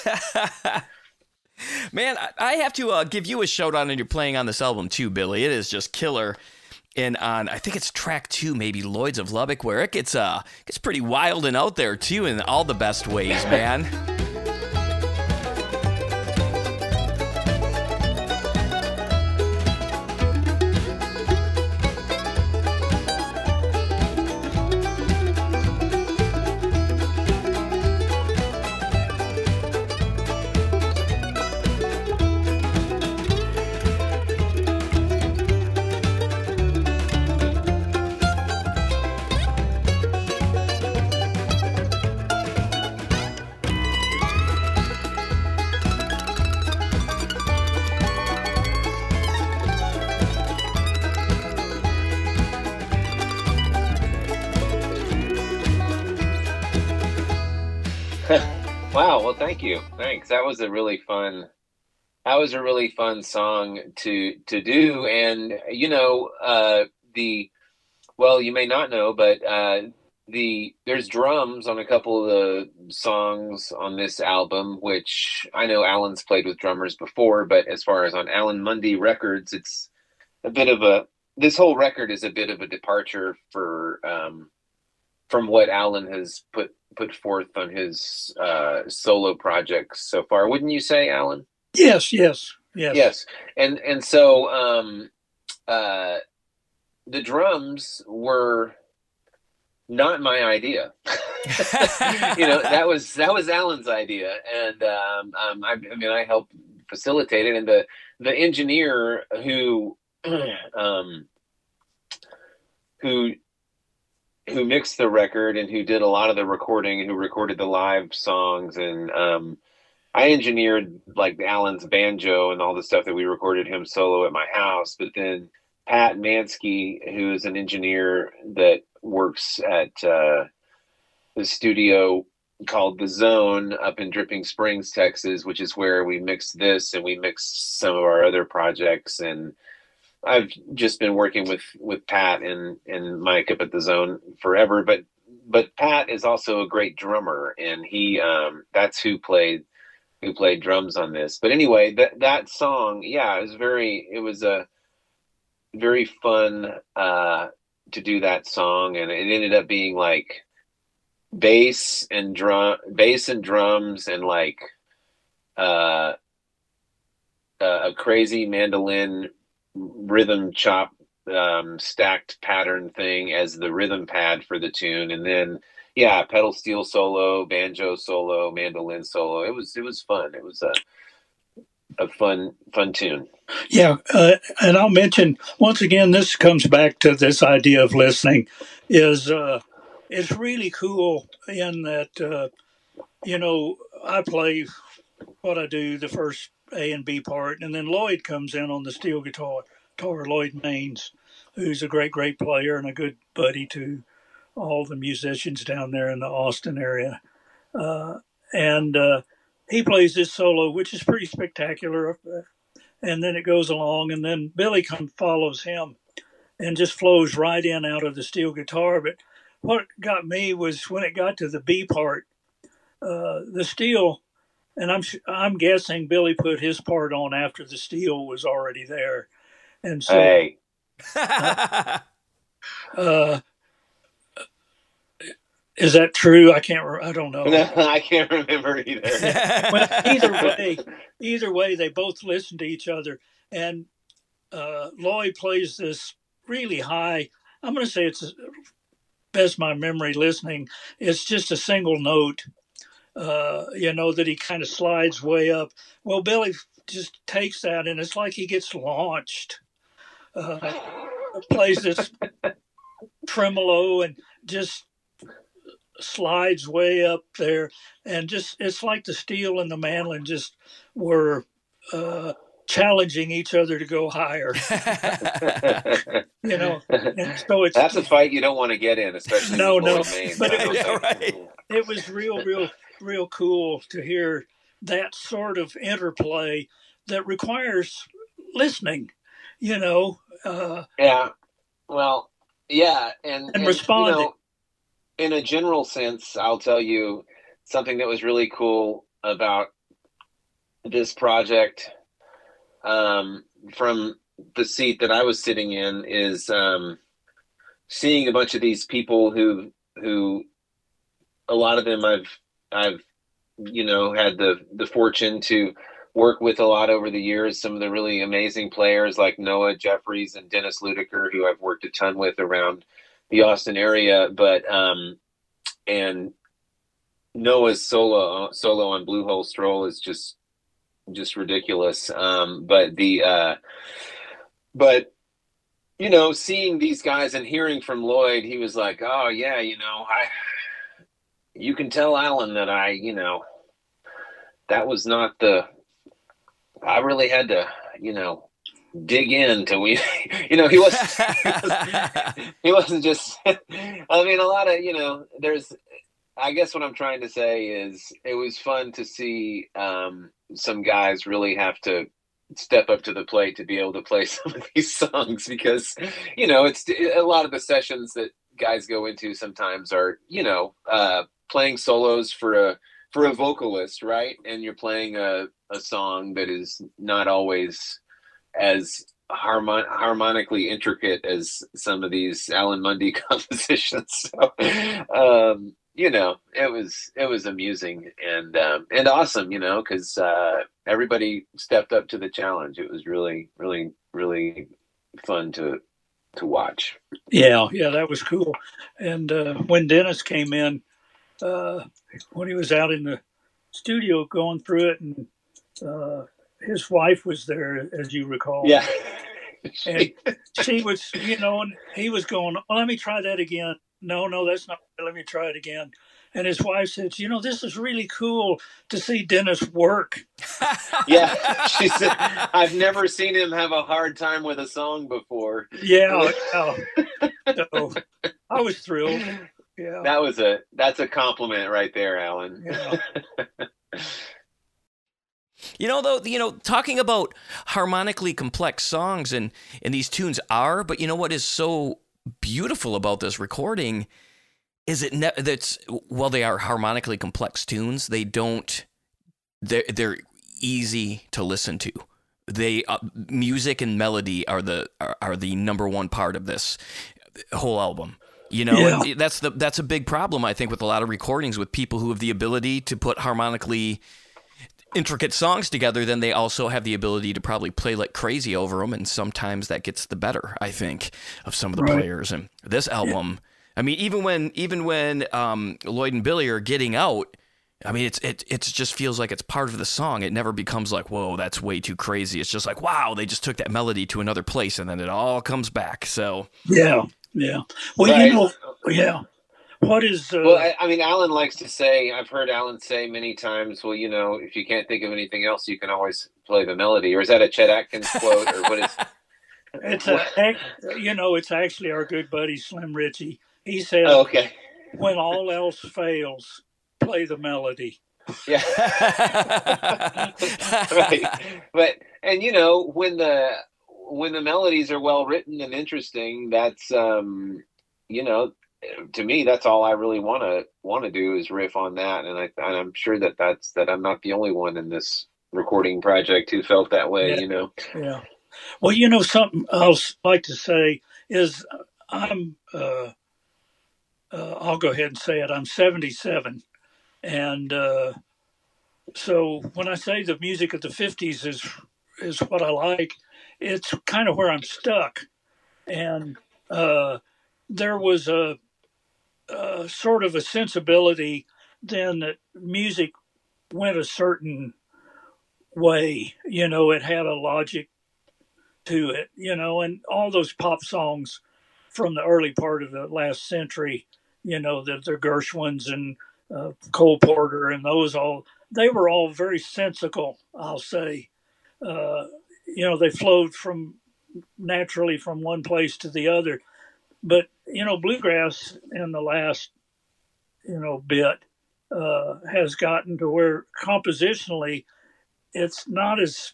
Man, I have to uh, give you a shout out and you're playing on this album too, Billy. It is just killer. And on, I think it's track two, maybe Lloyd's of Lubbock, where it gets uh gets pretty wild and out there too in all the best ways, man. Was a really fun. That was a really fun song to to do, and you know uh, the. Well, you may not know, but uh, the there's drums on a couple of the songs on this album, which I know Alan's played with drummers before, but as far as on Alan Munde Records, it's a bit of a this whole record is a bit of a departure for um, from what Alan has put put forth on his uh, solo projects so far. Wouldn't you say, Alan? Yes, yes, yes, yes. And and so um, uh, the drums were not my idea. you know, that was that was Alan's idea, and um, um, I, I, mean, I helped facilitate it, and the the engineer who um, who who mixed the record and who did a lot of the recording and who recorded the live songs and um, I engineered like Alan's banjo and all the stuff that we recorded him solo at my house, but then Pat Manske, who is an engineer that works at uh, the studio called The Zone up in Dripping Springs, Texas, which is where we mixed this and we mixed some of our other projects. And I've just been working with with Pat and and Mike up at The Zone forever. But but Pat is also a great drummer, and he um, that's who played who played drums on this. But anyway, that that song, yeah, it was very it was a very fun uh, to do that song, and it ended up being like bass and drum, bass and drums, and like uh, a crazy mandolin rhythm chop um, stacked pattern thing as the rhythm pad for the tune, and then yeah, pedal steel solo, banjo solo, mandolin solo. It was it was fun. It was a a fun fun tune. Yeah, uh, and I'll mention once again. This comes back to this idea of listening. Is uh, it's really cool in that uh, you know I play what I do the first A and B part, and then Lloyd comes in on the steel guitar. Guitar Lloyd Maines, who's a great great player and a good buddy to all the musicians down there in the Austin area, uh, and uh, he plays this solo, which is pretty spectacular. And then it goes along, and then Billy comes follows him, and just flows right in out of the steel guitar. But what got me was when it got to the B part, uh, the steel, and I'm I'm guessing Billy put his part on after the steel was already there, and so. Hey. uh, is that true? I can't. I don't know. No, I can't remember either. well, either way, either way, they both listen to each other, and uh, Lloyd plays this really high. I'm going to say it's best my memory listening. It's just a single note, uh, you know, that he kind of slides way up. Well, Billy just takes that, and it's like he gets launched. Uh, plays this tremolo and just slides way up there, and just it's like the steel and the mandolin just were uh, challenging each other to go higher. you know, and so it's that's a fight you don't want to get in, especially no, no. But it was, yeah, right. it was real, real, real cool to hear that sort of interplay that requires listening. You know. Uh, yeah. Well. Yeah, and and, and responding. You know, in a general sense, I'll tell you something that was really cool about this project um, from the seat that I was sitting in is um, seeing a bunch of these people who who a lot of them I've I've you know had the the fortune to work with a lot over the years. Some of the really amazing players like Noah Jeffries and Dennis Ludiker, who I've worked a ton with around the Austin area, but um, and Noah's solo solo on Blue Hole Stroll is just just ridiculous. Um, but the uh, but you know, seeing these guys and hearing from Lloyd, he was like, "Oh yeah, you know, I you can tell Alan that I, you know, that was not the I really had to, you know, dig in till we you know he wasn't he, was, he wasn't just i mean a lot of you know there's i guess what i'm trying to say is it was fun to see um, some guys really have to step up to the plate to be able to play some of these songs because you know it's a lot of the sessions that guys go into sometimes are you know uh, playing solos for a for a vocalist right and you're playing a, a song that is not always as harmon- harmonically intricate as some of these Alan Munde compositions. So, um, you know, it was it was amusing and um, and awesome, you know, because uh, everybody stepped up to the challenge. It was really, really, really fun to to watch. Yeah, yeah, that was cool. And uh, when Dennis came in, uh, when he was out in the studio going through it, and uh, his wife was there, as you recall. Yeah. and she was, you know, and he was going, well, let me try that again. No, no, that's not. Let me try it again. And his wife said, you know, this is really cool to see Dennis work. yeah, she said, I've never seen him have a hard time with a song before. Yeah, yeah. So, I was thrilled. Yeah, that was a that's a compliment right there, Alan. yeah. You know, though, you know, talking about harmonically complex songs and and these tunes are, but you know what is so beautiful about this recording is it ne- that's well they are harmonically complex tunes, they don't they're they're easy to listen to. They uh, music and melody are the are, are the number one part of this whole album. You know, Yeah. and that's the that's a big problem I think with a lot of recordings with people who have the ability to put harmonically intricate songs together, then they also have the ability to probably play like crazy over them, and sometimes that gets the better, I think, of some of the Right. players. And this album, I mean, even when even when um, Lloyd and Billy are getting out, I mean, it's it it just feels like it's part of the song. It never becomes like, whoa, that's way too crazy. It's just like, wow, they just took that melody to another place, and then it all comes back. So Yeah, yeah. Well, Right. you know, yeah. What is uh, Well, I, I mean, Alan likes to say, I've heard Alan say many times, well, you know, if you can't think of anything else, you can always play the melody. Or is that a Chet Atkins quote? Or what is. it's a you know it's actually our good buddy Slim Richey. He said, Oh, okay. "When all else fails, play the melody." Yeah. right. But, and you know, when the. When the melodies are well written and interesting, that's um, you know, to me, that's all I really want to want to do is riff on that, and I and I'm sure that that's that I'm not the only one in this recording project who felt that way. Yeah. You know. Yeah. Well, you know something else I'd like to say is I'm uh, uh, I'll go ahead and say it. I'm 77, and uh, so when I say the music of the 50s is is what I like, it's kind of where I'm stuck, and uh, there was a, a sort of a sensibility then that music went a certain way. You know, it had a logic to it, you know, and all those pop songs from the early part of the last century, you know, the, the Gershwins and uh, Cole Porter and those all, they were all very sensical, I'll say. Uh, you know, they flowed from naturally from one place to the other. But, you know, bluegrass in the last, you know, bit uh, has gotten to where compositionally it's not as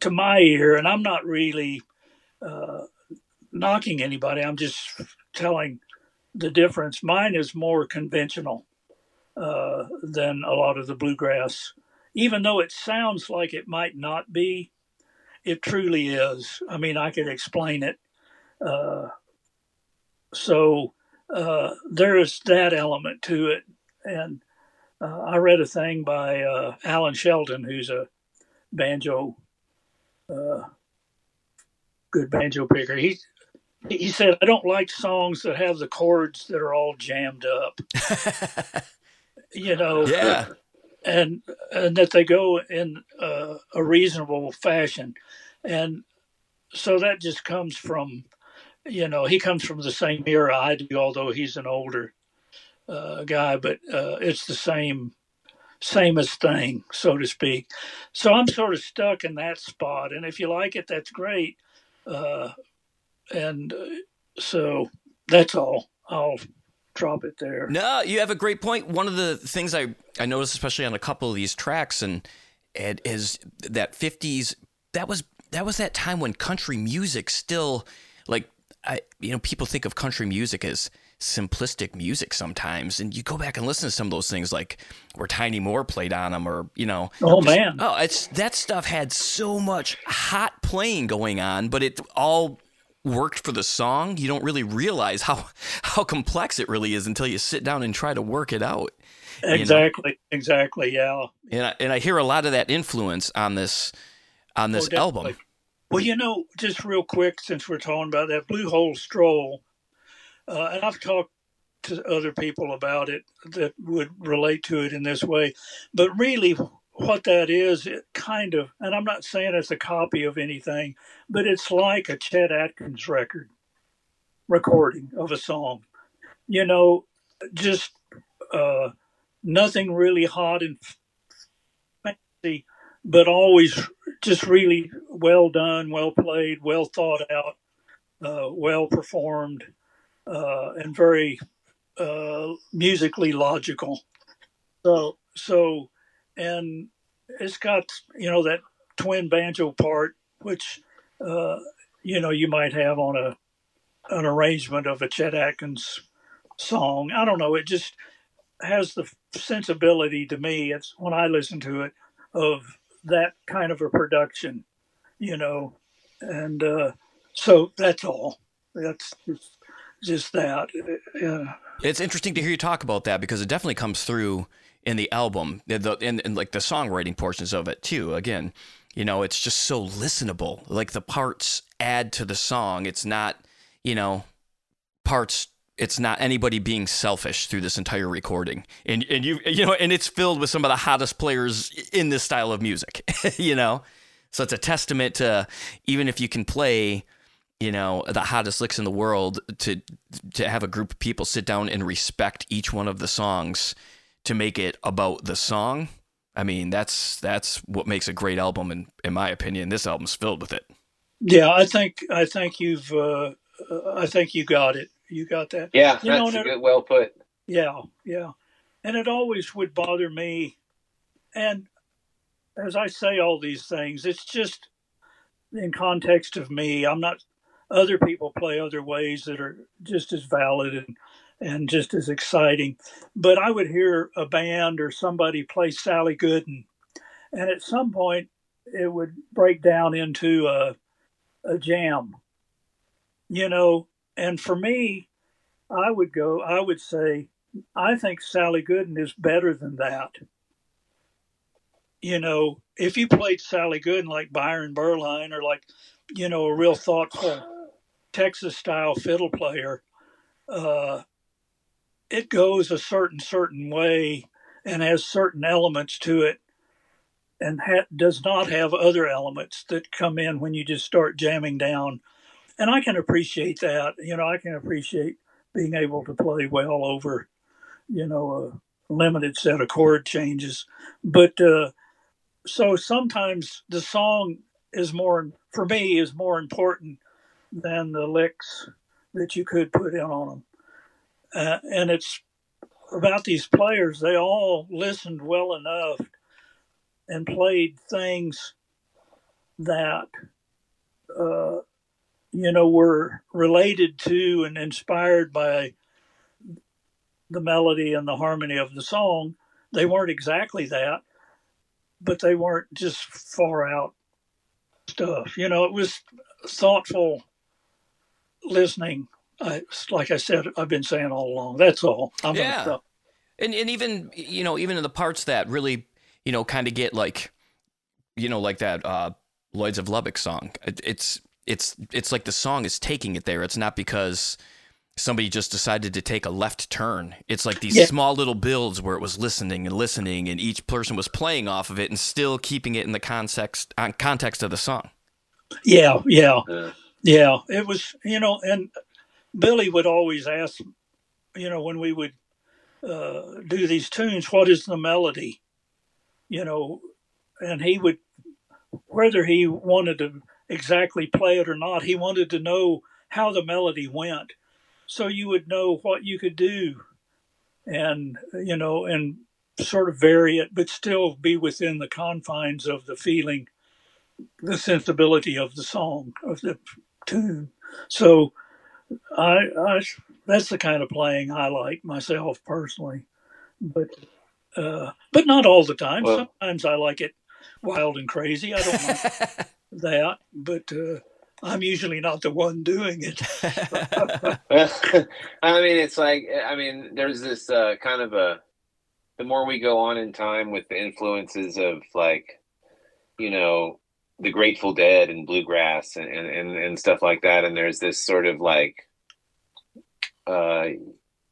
to my ear, and I'm not really uh, knocking anybody. I'm just telling the difference. Mine is more conventional uh, than a lot of the bluegrass, even though it sounds like it might not be. It truly is. I mean, I could explain it. Uh, so uh, there is that element to it, and uh, I read a thing by uh, Allen Shelton, who's a banjo uh, good banjo picker. He he said, "I don't like songs that have the chords that are all jammed up." you know, yeah, and and that they go in uh, a reasonable fashion, and so that just comes from, you know, he comes from the same era I do, although he's an older uh, guy, but uh, it's the same same as thing, so to speak. So I'm sort of stuck in that spot, and if you like it, that's great. Uh, and uh, so that's all. I'll drop it there. No, you have a great point. One of the things I, I noticed, especially on a couple of these tracks, and and is that '50s. That was that was that time when country music still, like, I you know, people think of country music as simplistic music sometimes, and you go back and listen to some of those things, like where Tiny Moore played on them, or you know, Oh man, oh, it's that stuff had so much hot playing going on, but it all worked for the song. You don't really realize how how complex it really is until you sit down and try to work it out. know? exactly, exactly, yeah. And I, and I hear a lot of that influence on this on this Oh, album. Well, you know, just real quick, since we're talking about that Blue Hole Stroll, uh, and I've talked to other people about it that would relate to it in this way. But really, what that is, it kind of, and I'm not saying it's a copy of anything, but it's like a Chet Atkins record recording of a song. You know, just uh, nothing really hot and fancy, but always just really well done, well played, well thought out, uh, well performed, uh, and very uh, musically logical. So, so, and it's got you know that twin banjo part, which uh, you know you might have on a an arrangement of a Chet Atkins song. I don't know. It just has the sensibility to me. It's when I listen to it of that kind of a production, you know, and uh, so that's all. That's just, just that. Yeah. It's interesting to hear you talk about that because it definitely comes through in the album, the, in, in like the songwriting portions of it too. Again, you know, it's just so listenable. Like the parts add to the song. It's not, you know, parts it's not anybody being selfish through this entire recording. And and you you know, and it's filled with some of the hottest players in this style of music, you know. So it's a testament to even if you can play, you know, the hottest licks in the world to to have a group of people sit down and respect each one of the songs to make it about the song. I mean, that's that's what makes a great album in in my opinion. This album's filled with it. Yeah, I think I think you've uh, I think you got it you got that? Yeah, you that's know, good, well put. Yeah, yeah. And it always would bother me. And as I say all these things, it's just in context of me. I'm not, other people play other ways that are just as valid and, and just as exciting. But I would hear a band or somebody play Sally Gooden, and at some point it would break down into a, a jam, you know, and for me, I would go, I would say, I think Sally Gooden is better than that. You know, if you played Sally Gooden like Byron Berline or like, you know, a real thoughtful Texas style fiddle player, uh, it goes a certain certain way and has certain elements to it and ha- does not have other elements that come in when you just start jamming down and I can appreciate that. You know, I can appreciate being able to play well over, you know, a limited set of chord changes. But uh, so sometimes the song is more, for me, is more important than the licks that you could put in on them. Uh, and it's about these players, they all listened well enough and played things that uh, you know, were related to and inspired by the melody and the harmony of the song. They weren't exactly that, but they weren't just far out stuff. You know, it was thoughtful listening. I, like I said, I've been saying all along. That's all. I'm yeah. And and even you know even in the parts that really you know kind of get like you know like that uh, Lloyd's of Lubbock song. It, it's it's it's like the song is taking it there. It's not because somebody just decided to take a left turn. It's like these yeah. small little builds where it was listening and listening, and each person was playing off of it and still keeping it in the context uh, context of the song. Yeah, yeah, yeah. It was you know, and Billy would always ask, you know, when we would uh, do these tunes, what is the melody? You know, and he would whether he wanted to exactly play it or not. He wanted to know how the melody went so you would know what you could do and, you know, and sort of vary it, but still be within the confines of the feeling, the sensibility of the song, of the tune. So I, I that's the kind of playing I like myself personally, but uh, but not all the time. Well, Sometimes I like it wild and crazy. I don't know. that, but uh, I'm usually not the one doing it. I mean, it's like I mean, there's this uh, kind of a. The more we go on in time with the influences of like, you know, the Grateful Dead and bluegrass and, and, and, stuff like that, and there's this sort of like, uh,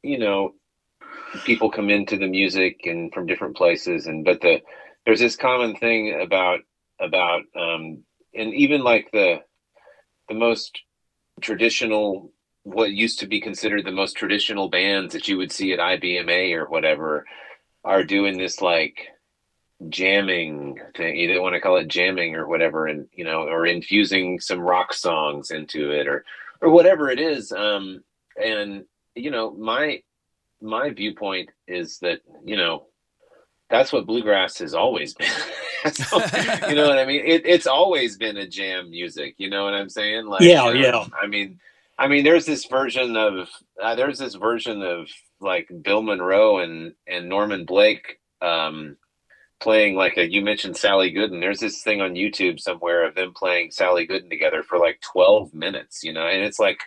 you know, people come into the music and from different places, and but the there's this common thing about about um, and even like the the most traditional what used to be considered the most traditional bands that you would see at IBMA or whatever are doing this like jamming thing. You don't want to call it jamming or whatever, and you know, or infusing some rock songs into it or or whatever it is. Um, and you know, my my viewpoint is that you know that's what bluegrass has always been. so, you know what I mean? It, it's always been a jam music. You know what I'm saying? Like, yeah, you know, yeah. I mean, I mean, there's this version of uh, there's this version of like Bill Monroe and and Norman Blake um, playing like a you mentioned Sally Gooden. There's this thing on YouTube somewhere of them playing Sally Gooden together for like 12 minutes. You know, and it's like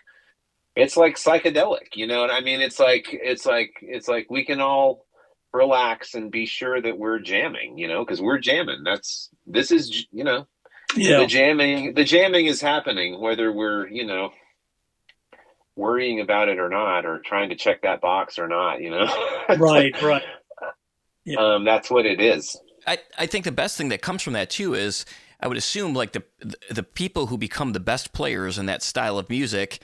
it's like psychedelic. You know, and I mean, it's like it's like it's like we can all relax and be sure that we're jamming, you know, because we're jamming. That's this is you know, yeah. The jamming the jamming is happening whether we're you know worrying about it or not, or trying to check that box or not. You know, right, right. Yeah. Um, that's what it is. I, I think the best thing that comes from that too is I would assume like the the people who become the best players in that style of music,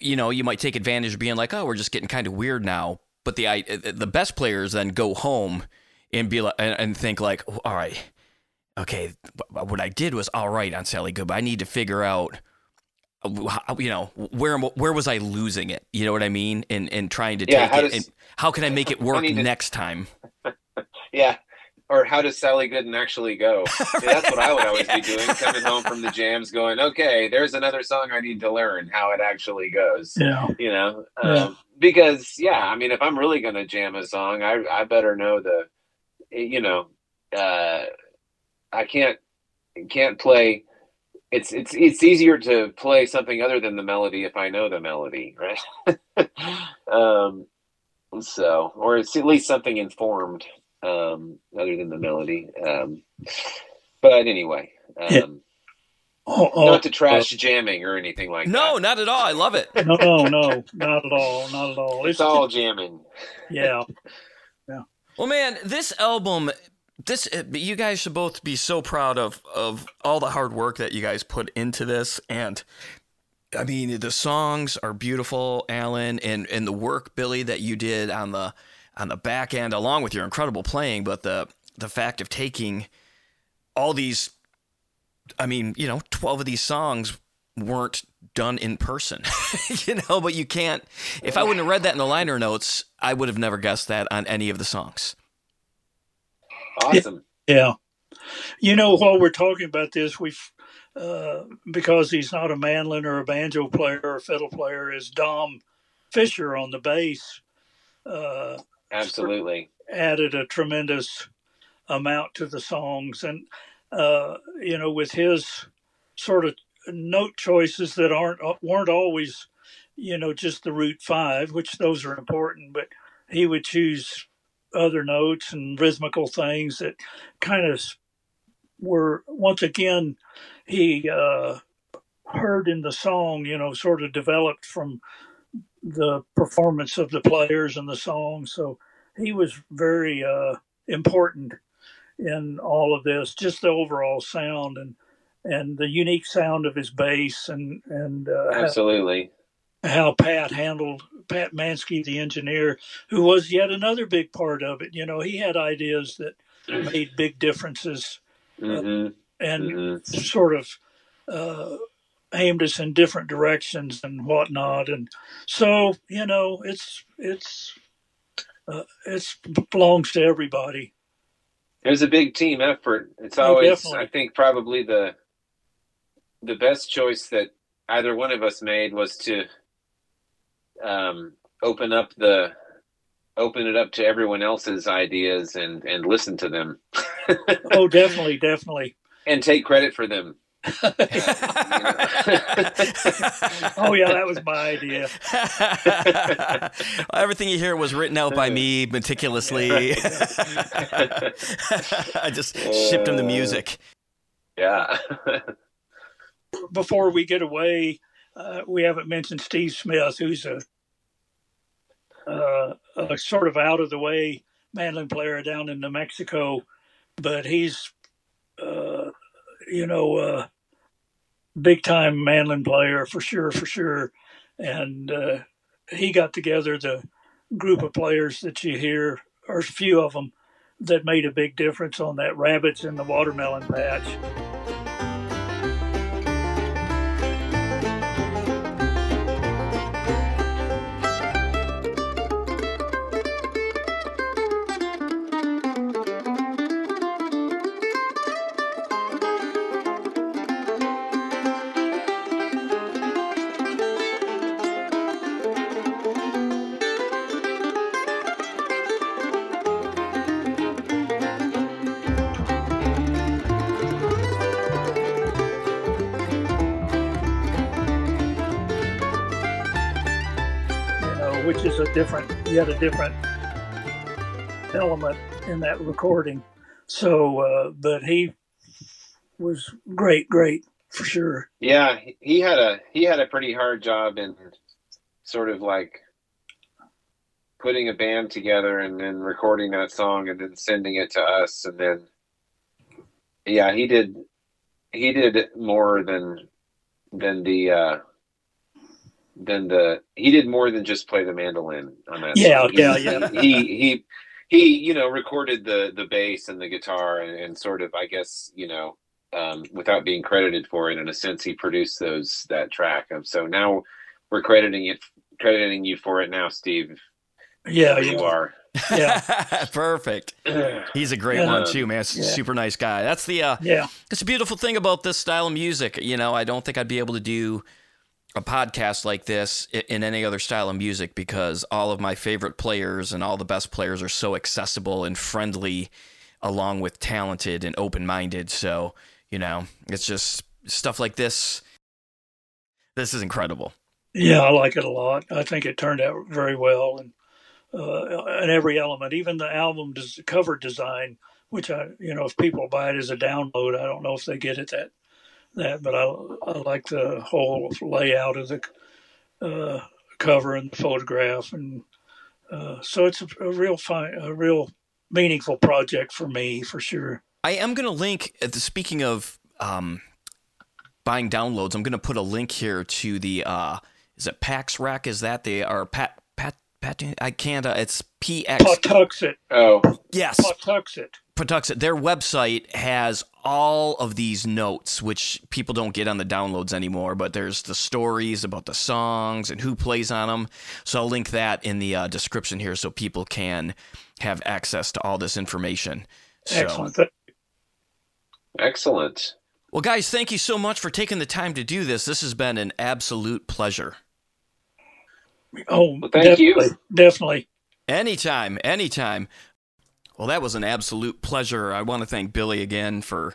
you know, you might take advantage of being like, oh, we're just getting kind of weird now, but the I, the best players then go home and be like and think like, all right, okay, what I did was all right on Sally Good, but I need to figure out, you know, where where was I losing it? You know what I mean? And and trying to yeah, take it. Does, and how can I make it work to, next time? yeah, or how does Sally Gooden actually go? that's what I would always yeah. be doing, coming home from the jams, going, okay, there's another song I need to learn how it actually goes. Yeah, you know, um, yeah. because yeah, I mean, if I'm really gonna jam a song, I I better know the, you know, uh, I can't can't play. It's it's it's easier to play something other than the melody if I know the melody, right? um, so, or it's at least something informed um, other than the melody. Um, but anyway, um, oh, oh, not to trash uh, jamming or anything like no, that. No, not at all. I love it. no, no, no, not at all. Not at all. It's, it's all jamming. Yeah. Yeah. Well, man, this album this uh, you guys should both be so proud of of all the hard work that you guys put into this and I mean the songs are beautiful Alan and and the work Billy that you did on the on the back end, along with your incredible playing, but the the fact of taking all these, I mean, you know, twelve of these songs weren't done in person, you know. But you can't. If I wouldn't have read that in the liner notes, I would have never guessed that on any of the songs. Awesome. Yeah. You know, while we're talking about this, we've uh, because he's not a mandolin or a banjo player or a fiddle player, is Dom Fisher on the bass. Uh, Absolutely. Added a tremendous amount to the songs. And, uh, you know, with his sort of note choices that aren't, uh, weren't always, you know, just the root five, which those are important, but he would choose other notes and rhythmical things that kind of were, once again, he, uh, heard in the song, you know, sort of developed from the performance of the players and the song. So he was very uh, important in all of this, just the overall sound and and the unique sound of his bass and and uh, absolutely how, Pat handled Pat Manske, the engineer, who was yet another big part of it. You know, he had ideas that made big differences uh, mm-hmm. and mm-hmm. sort of. Uh, aimed us in different directions and whatnot. And so, you know, it's it's uh, it belongs to everybody. It was a big team effort. It's oh, always, oh, I think, probably the the best choice that either one of us made was to um, open up the open it up to everyone else's ideas and and listen to them. oh, definitely, definitely, and take credit for them. oh yeah, that was my idea. everything you hear was written out by me meticulously. I just shipped him the music. Yeah. Before we get away, uh, we haven't mentioned Steve Smith, who's a uh, a sort of out of the way mandolin player down in New Mexico, but he's, uh, you know, uh, big time mandolin player for sure, for sure. And uh, he got together the group of players that you hear, or a few of them, that made a big difference on that rabbits in the watermelon patch. Different, yet a different element in that recording. So, uh, but he was great, great for sure. Yeah, he had a he had a pretty hard job in sort of like putting a band together and then recording that song and then sending it to us and then yeah, he did he did more than than the uh than the he did more than just play the mandolin on that. Yeah, song. yeah, he, yeah. He, he he you know recorded the the bass and the guitar and, and sort of I guess you know um, without being credited for it in a sense he produced those that track. Um, so now we're crediting it crediting you for it now, Steve. Yeah, you yeah. are. Yeah. Perfect. He's a great Yeah. one too, man. Yeah. Super nice guy. That's the uh Yeah, It's a beautiful thing about this style of music. You know, I don't think I'd be able to do a podcast like this in any other style of music because all of my favorite players and all the best players are so accessible and friendly, along with talented and open minded. So, you know, it's just stuff like this. This is incredible. yeah, I like it a lot. I think it turned out very well, and uh, in every element, even the album des- cover design, which I, you know, if people buy it as a download, I don't know if they get it that that, but I, I like the whole layout of the uh, cover and the photograph, and uh, so it's a, a real fine, a real meaningful project for me for sure. I am going to link, the, speaking of um, buying downloads, I'm going to put a link here to the, uh, is it PAX Rec? Is that the, or Pat, Pat, Pat, I can't, uh, it's PX. Patuxent, Oh, yes, Patuxent. Patuxent. Their website has all of these notes, which people don't get on the downloads anymore, but there's the stories about the songs and who plays on them. So I'll link that in the uh, description here so people can have access to all this information. So, Excellent. Th- excellent. Well, guys, thank you so much for taking the time to do this. This has been an absolute pleasure. Oh, Well, thank you. definitely, definitely. Anytime, anytime. Well, that was an absolute pleasure. I want to thank Billy again for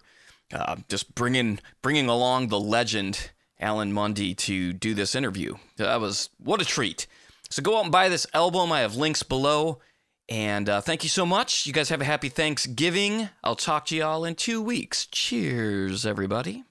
uh, just bringing bringing along the legend Alan Munde to do this interview. That was what a treat. So go out and buy this album. I have links below. And uh, thank you so much. You guys have a happy Thanksgiving. I'll talk to y'all in two weeks. Cheers, everybody.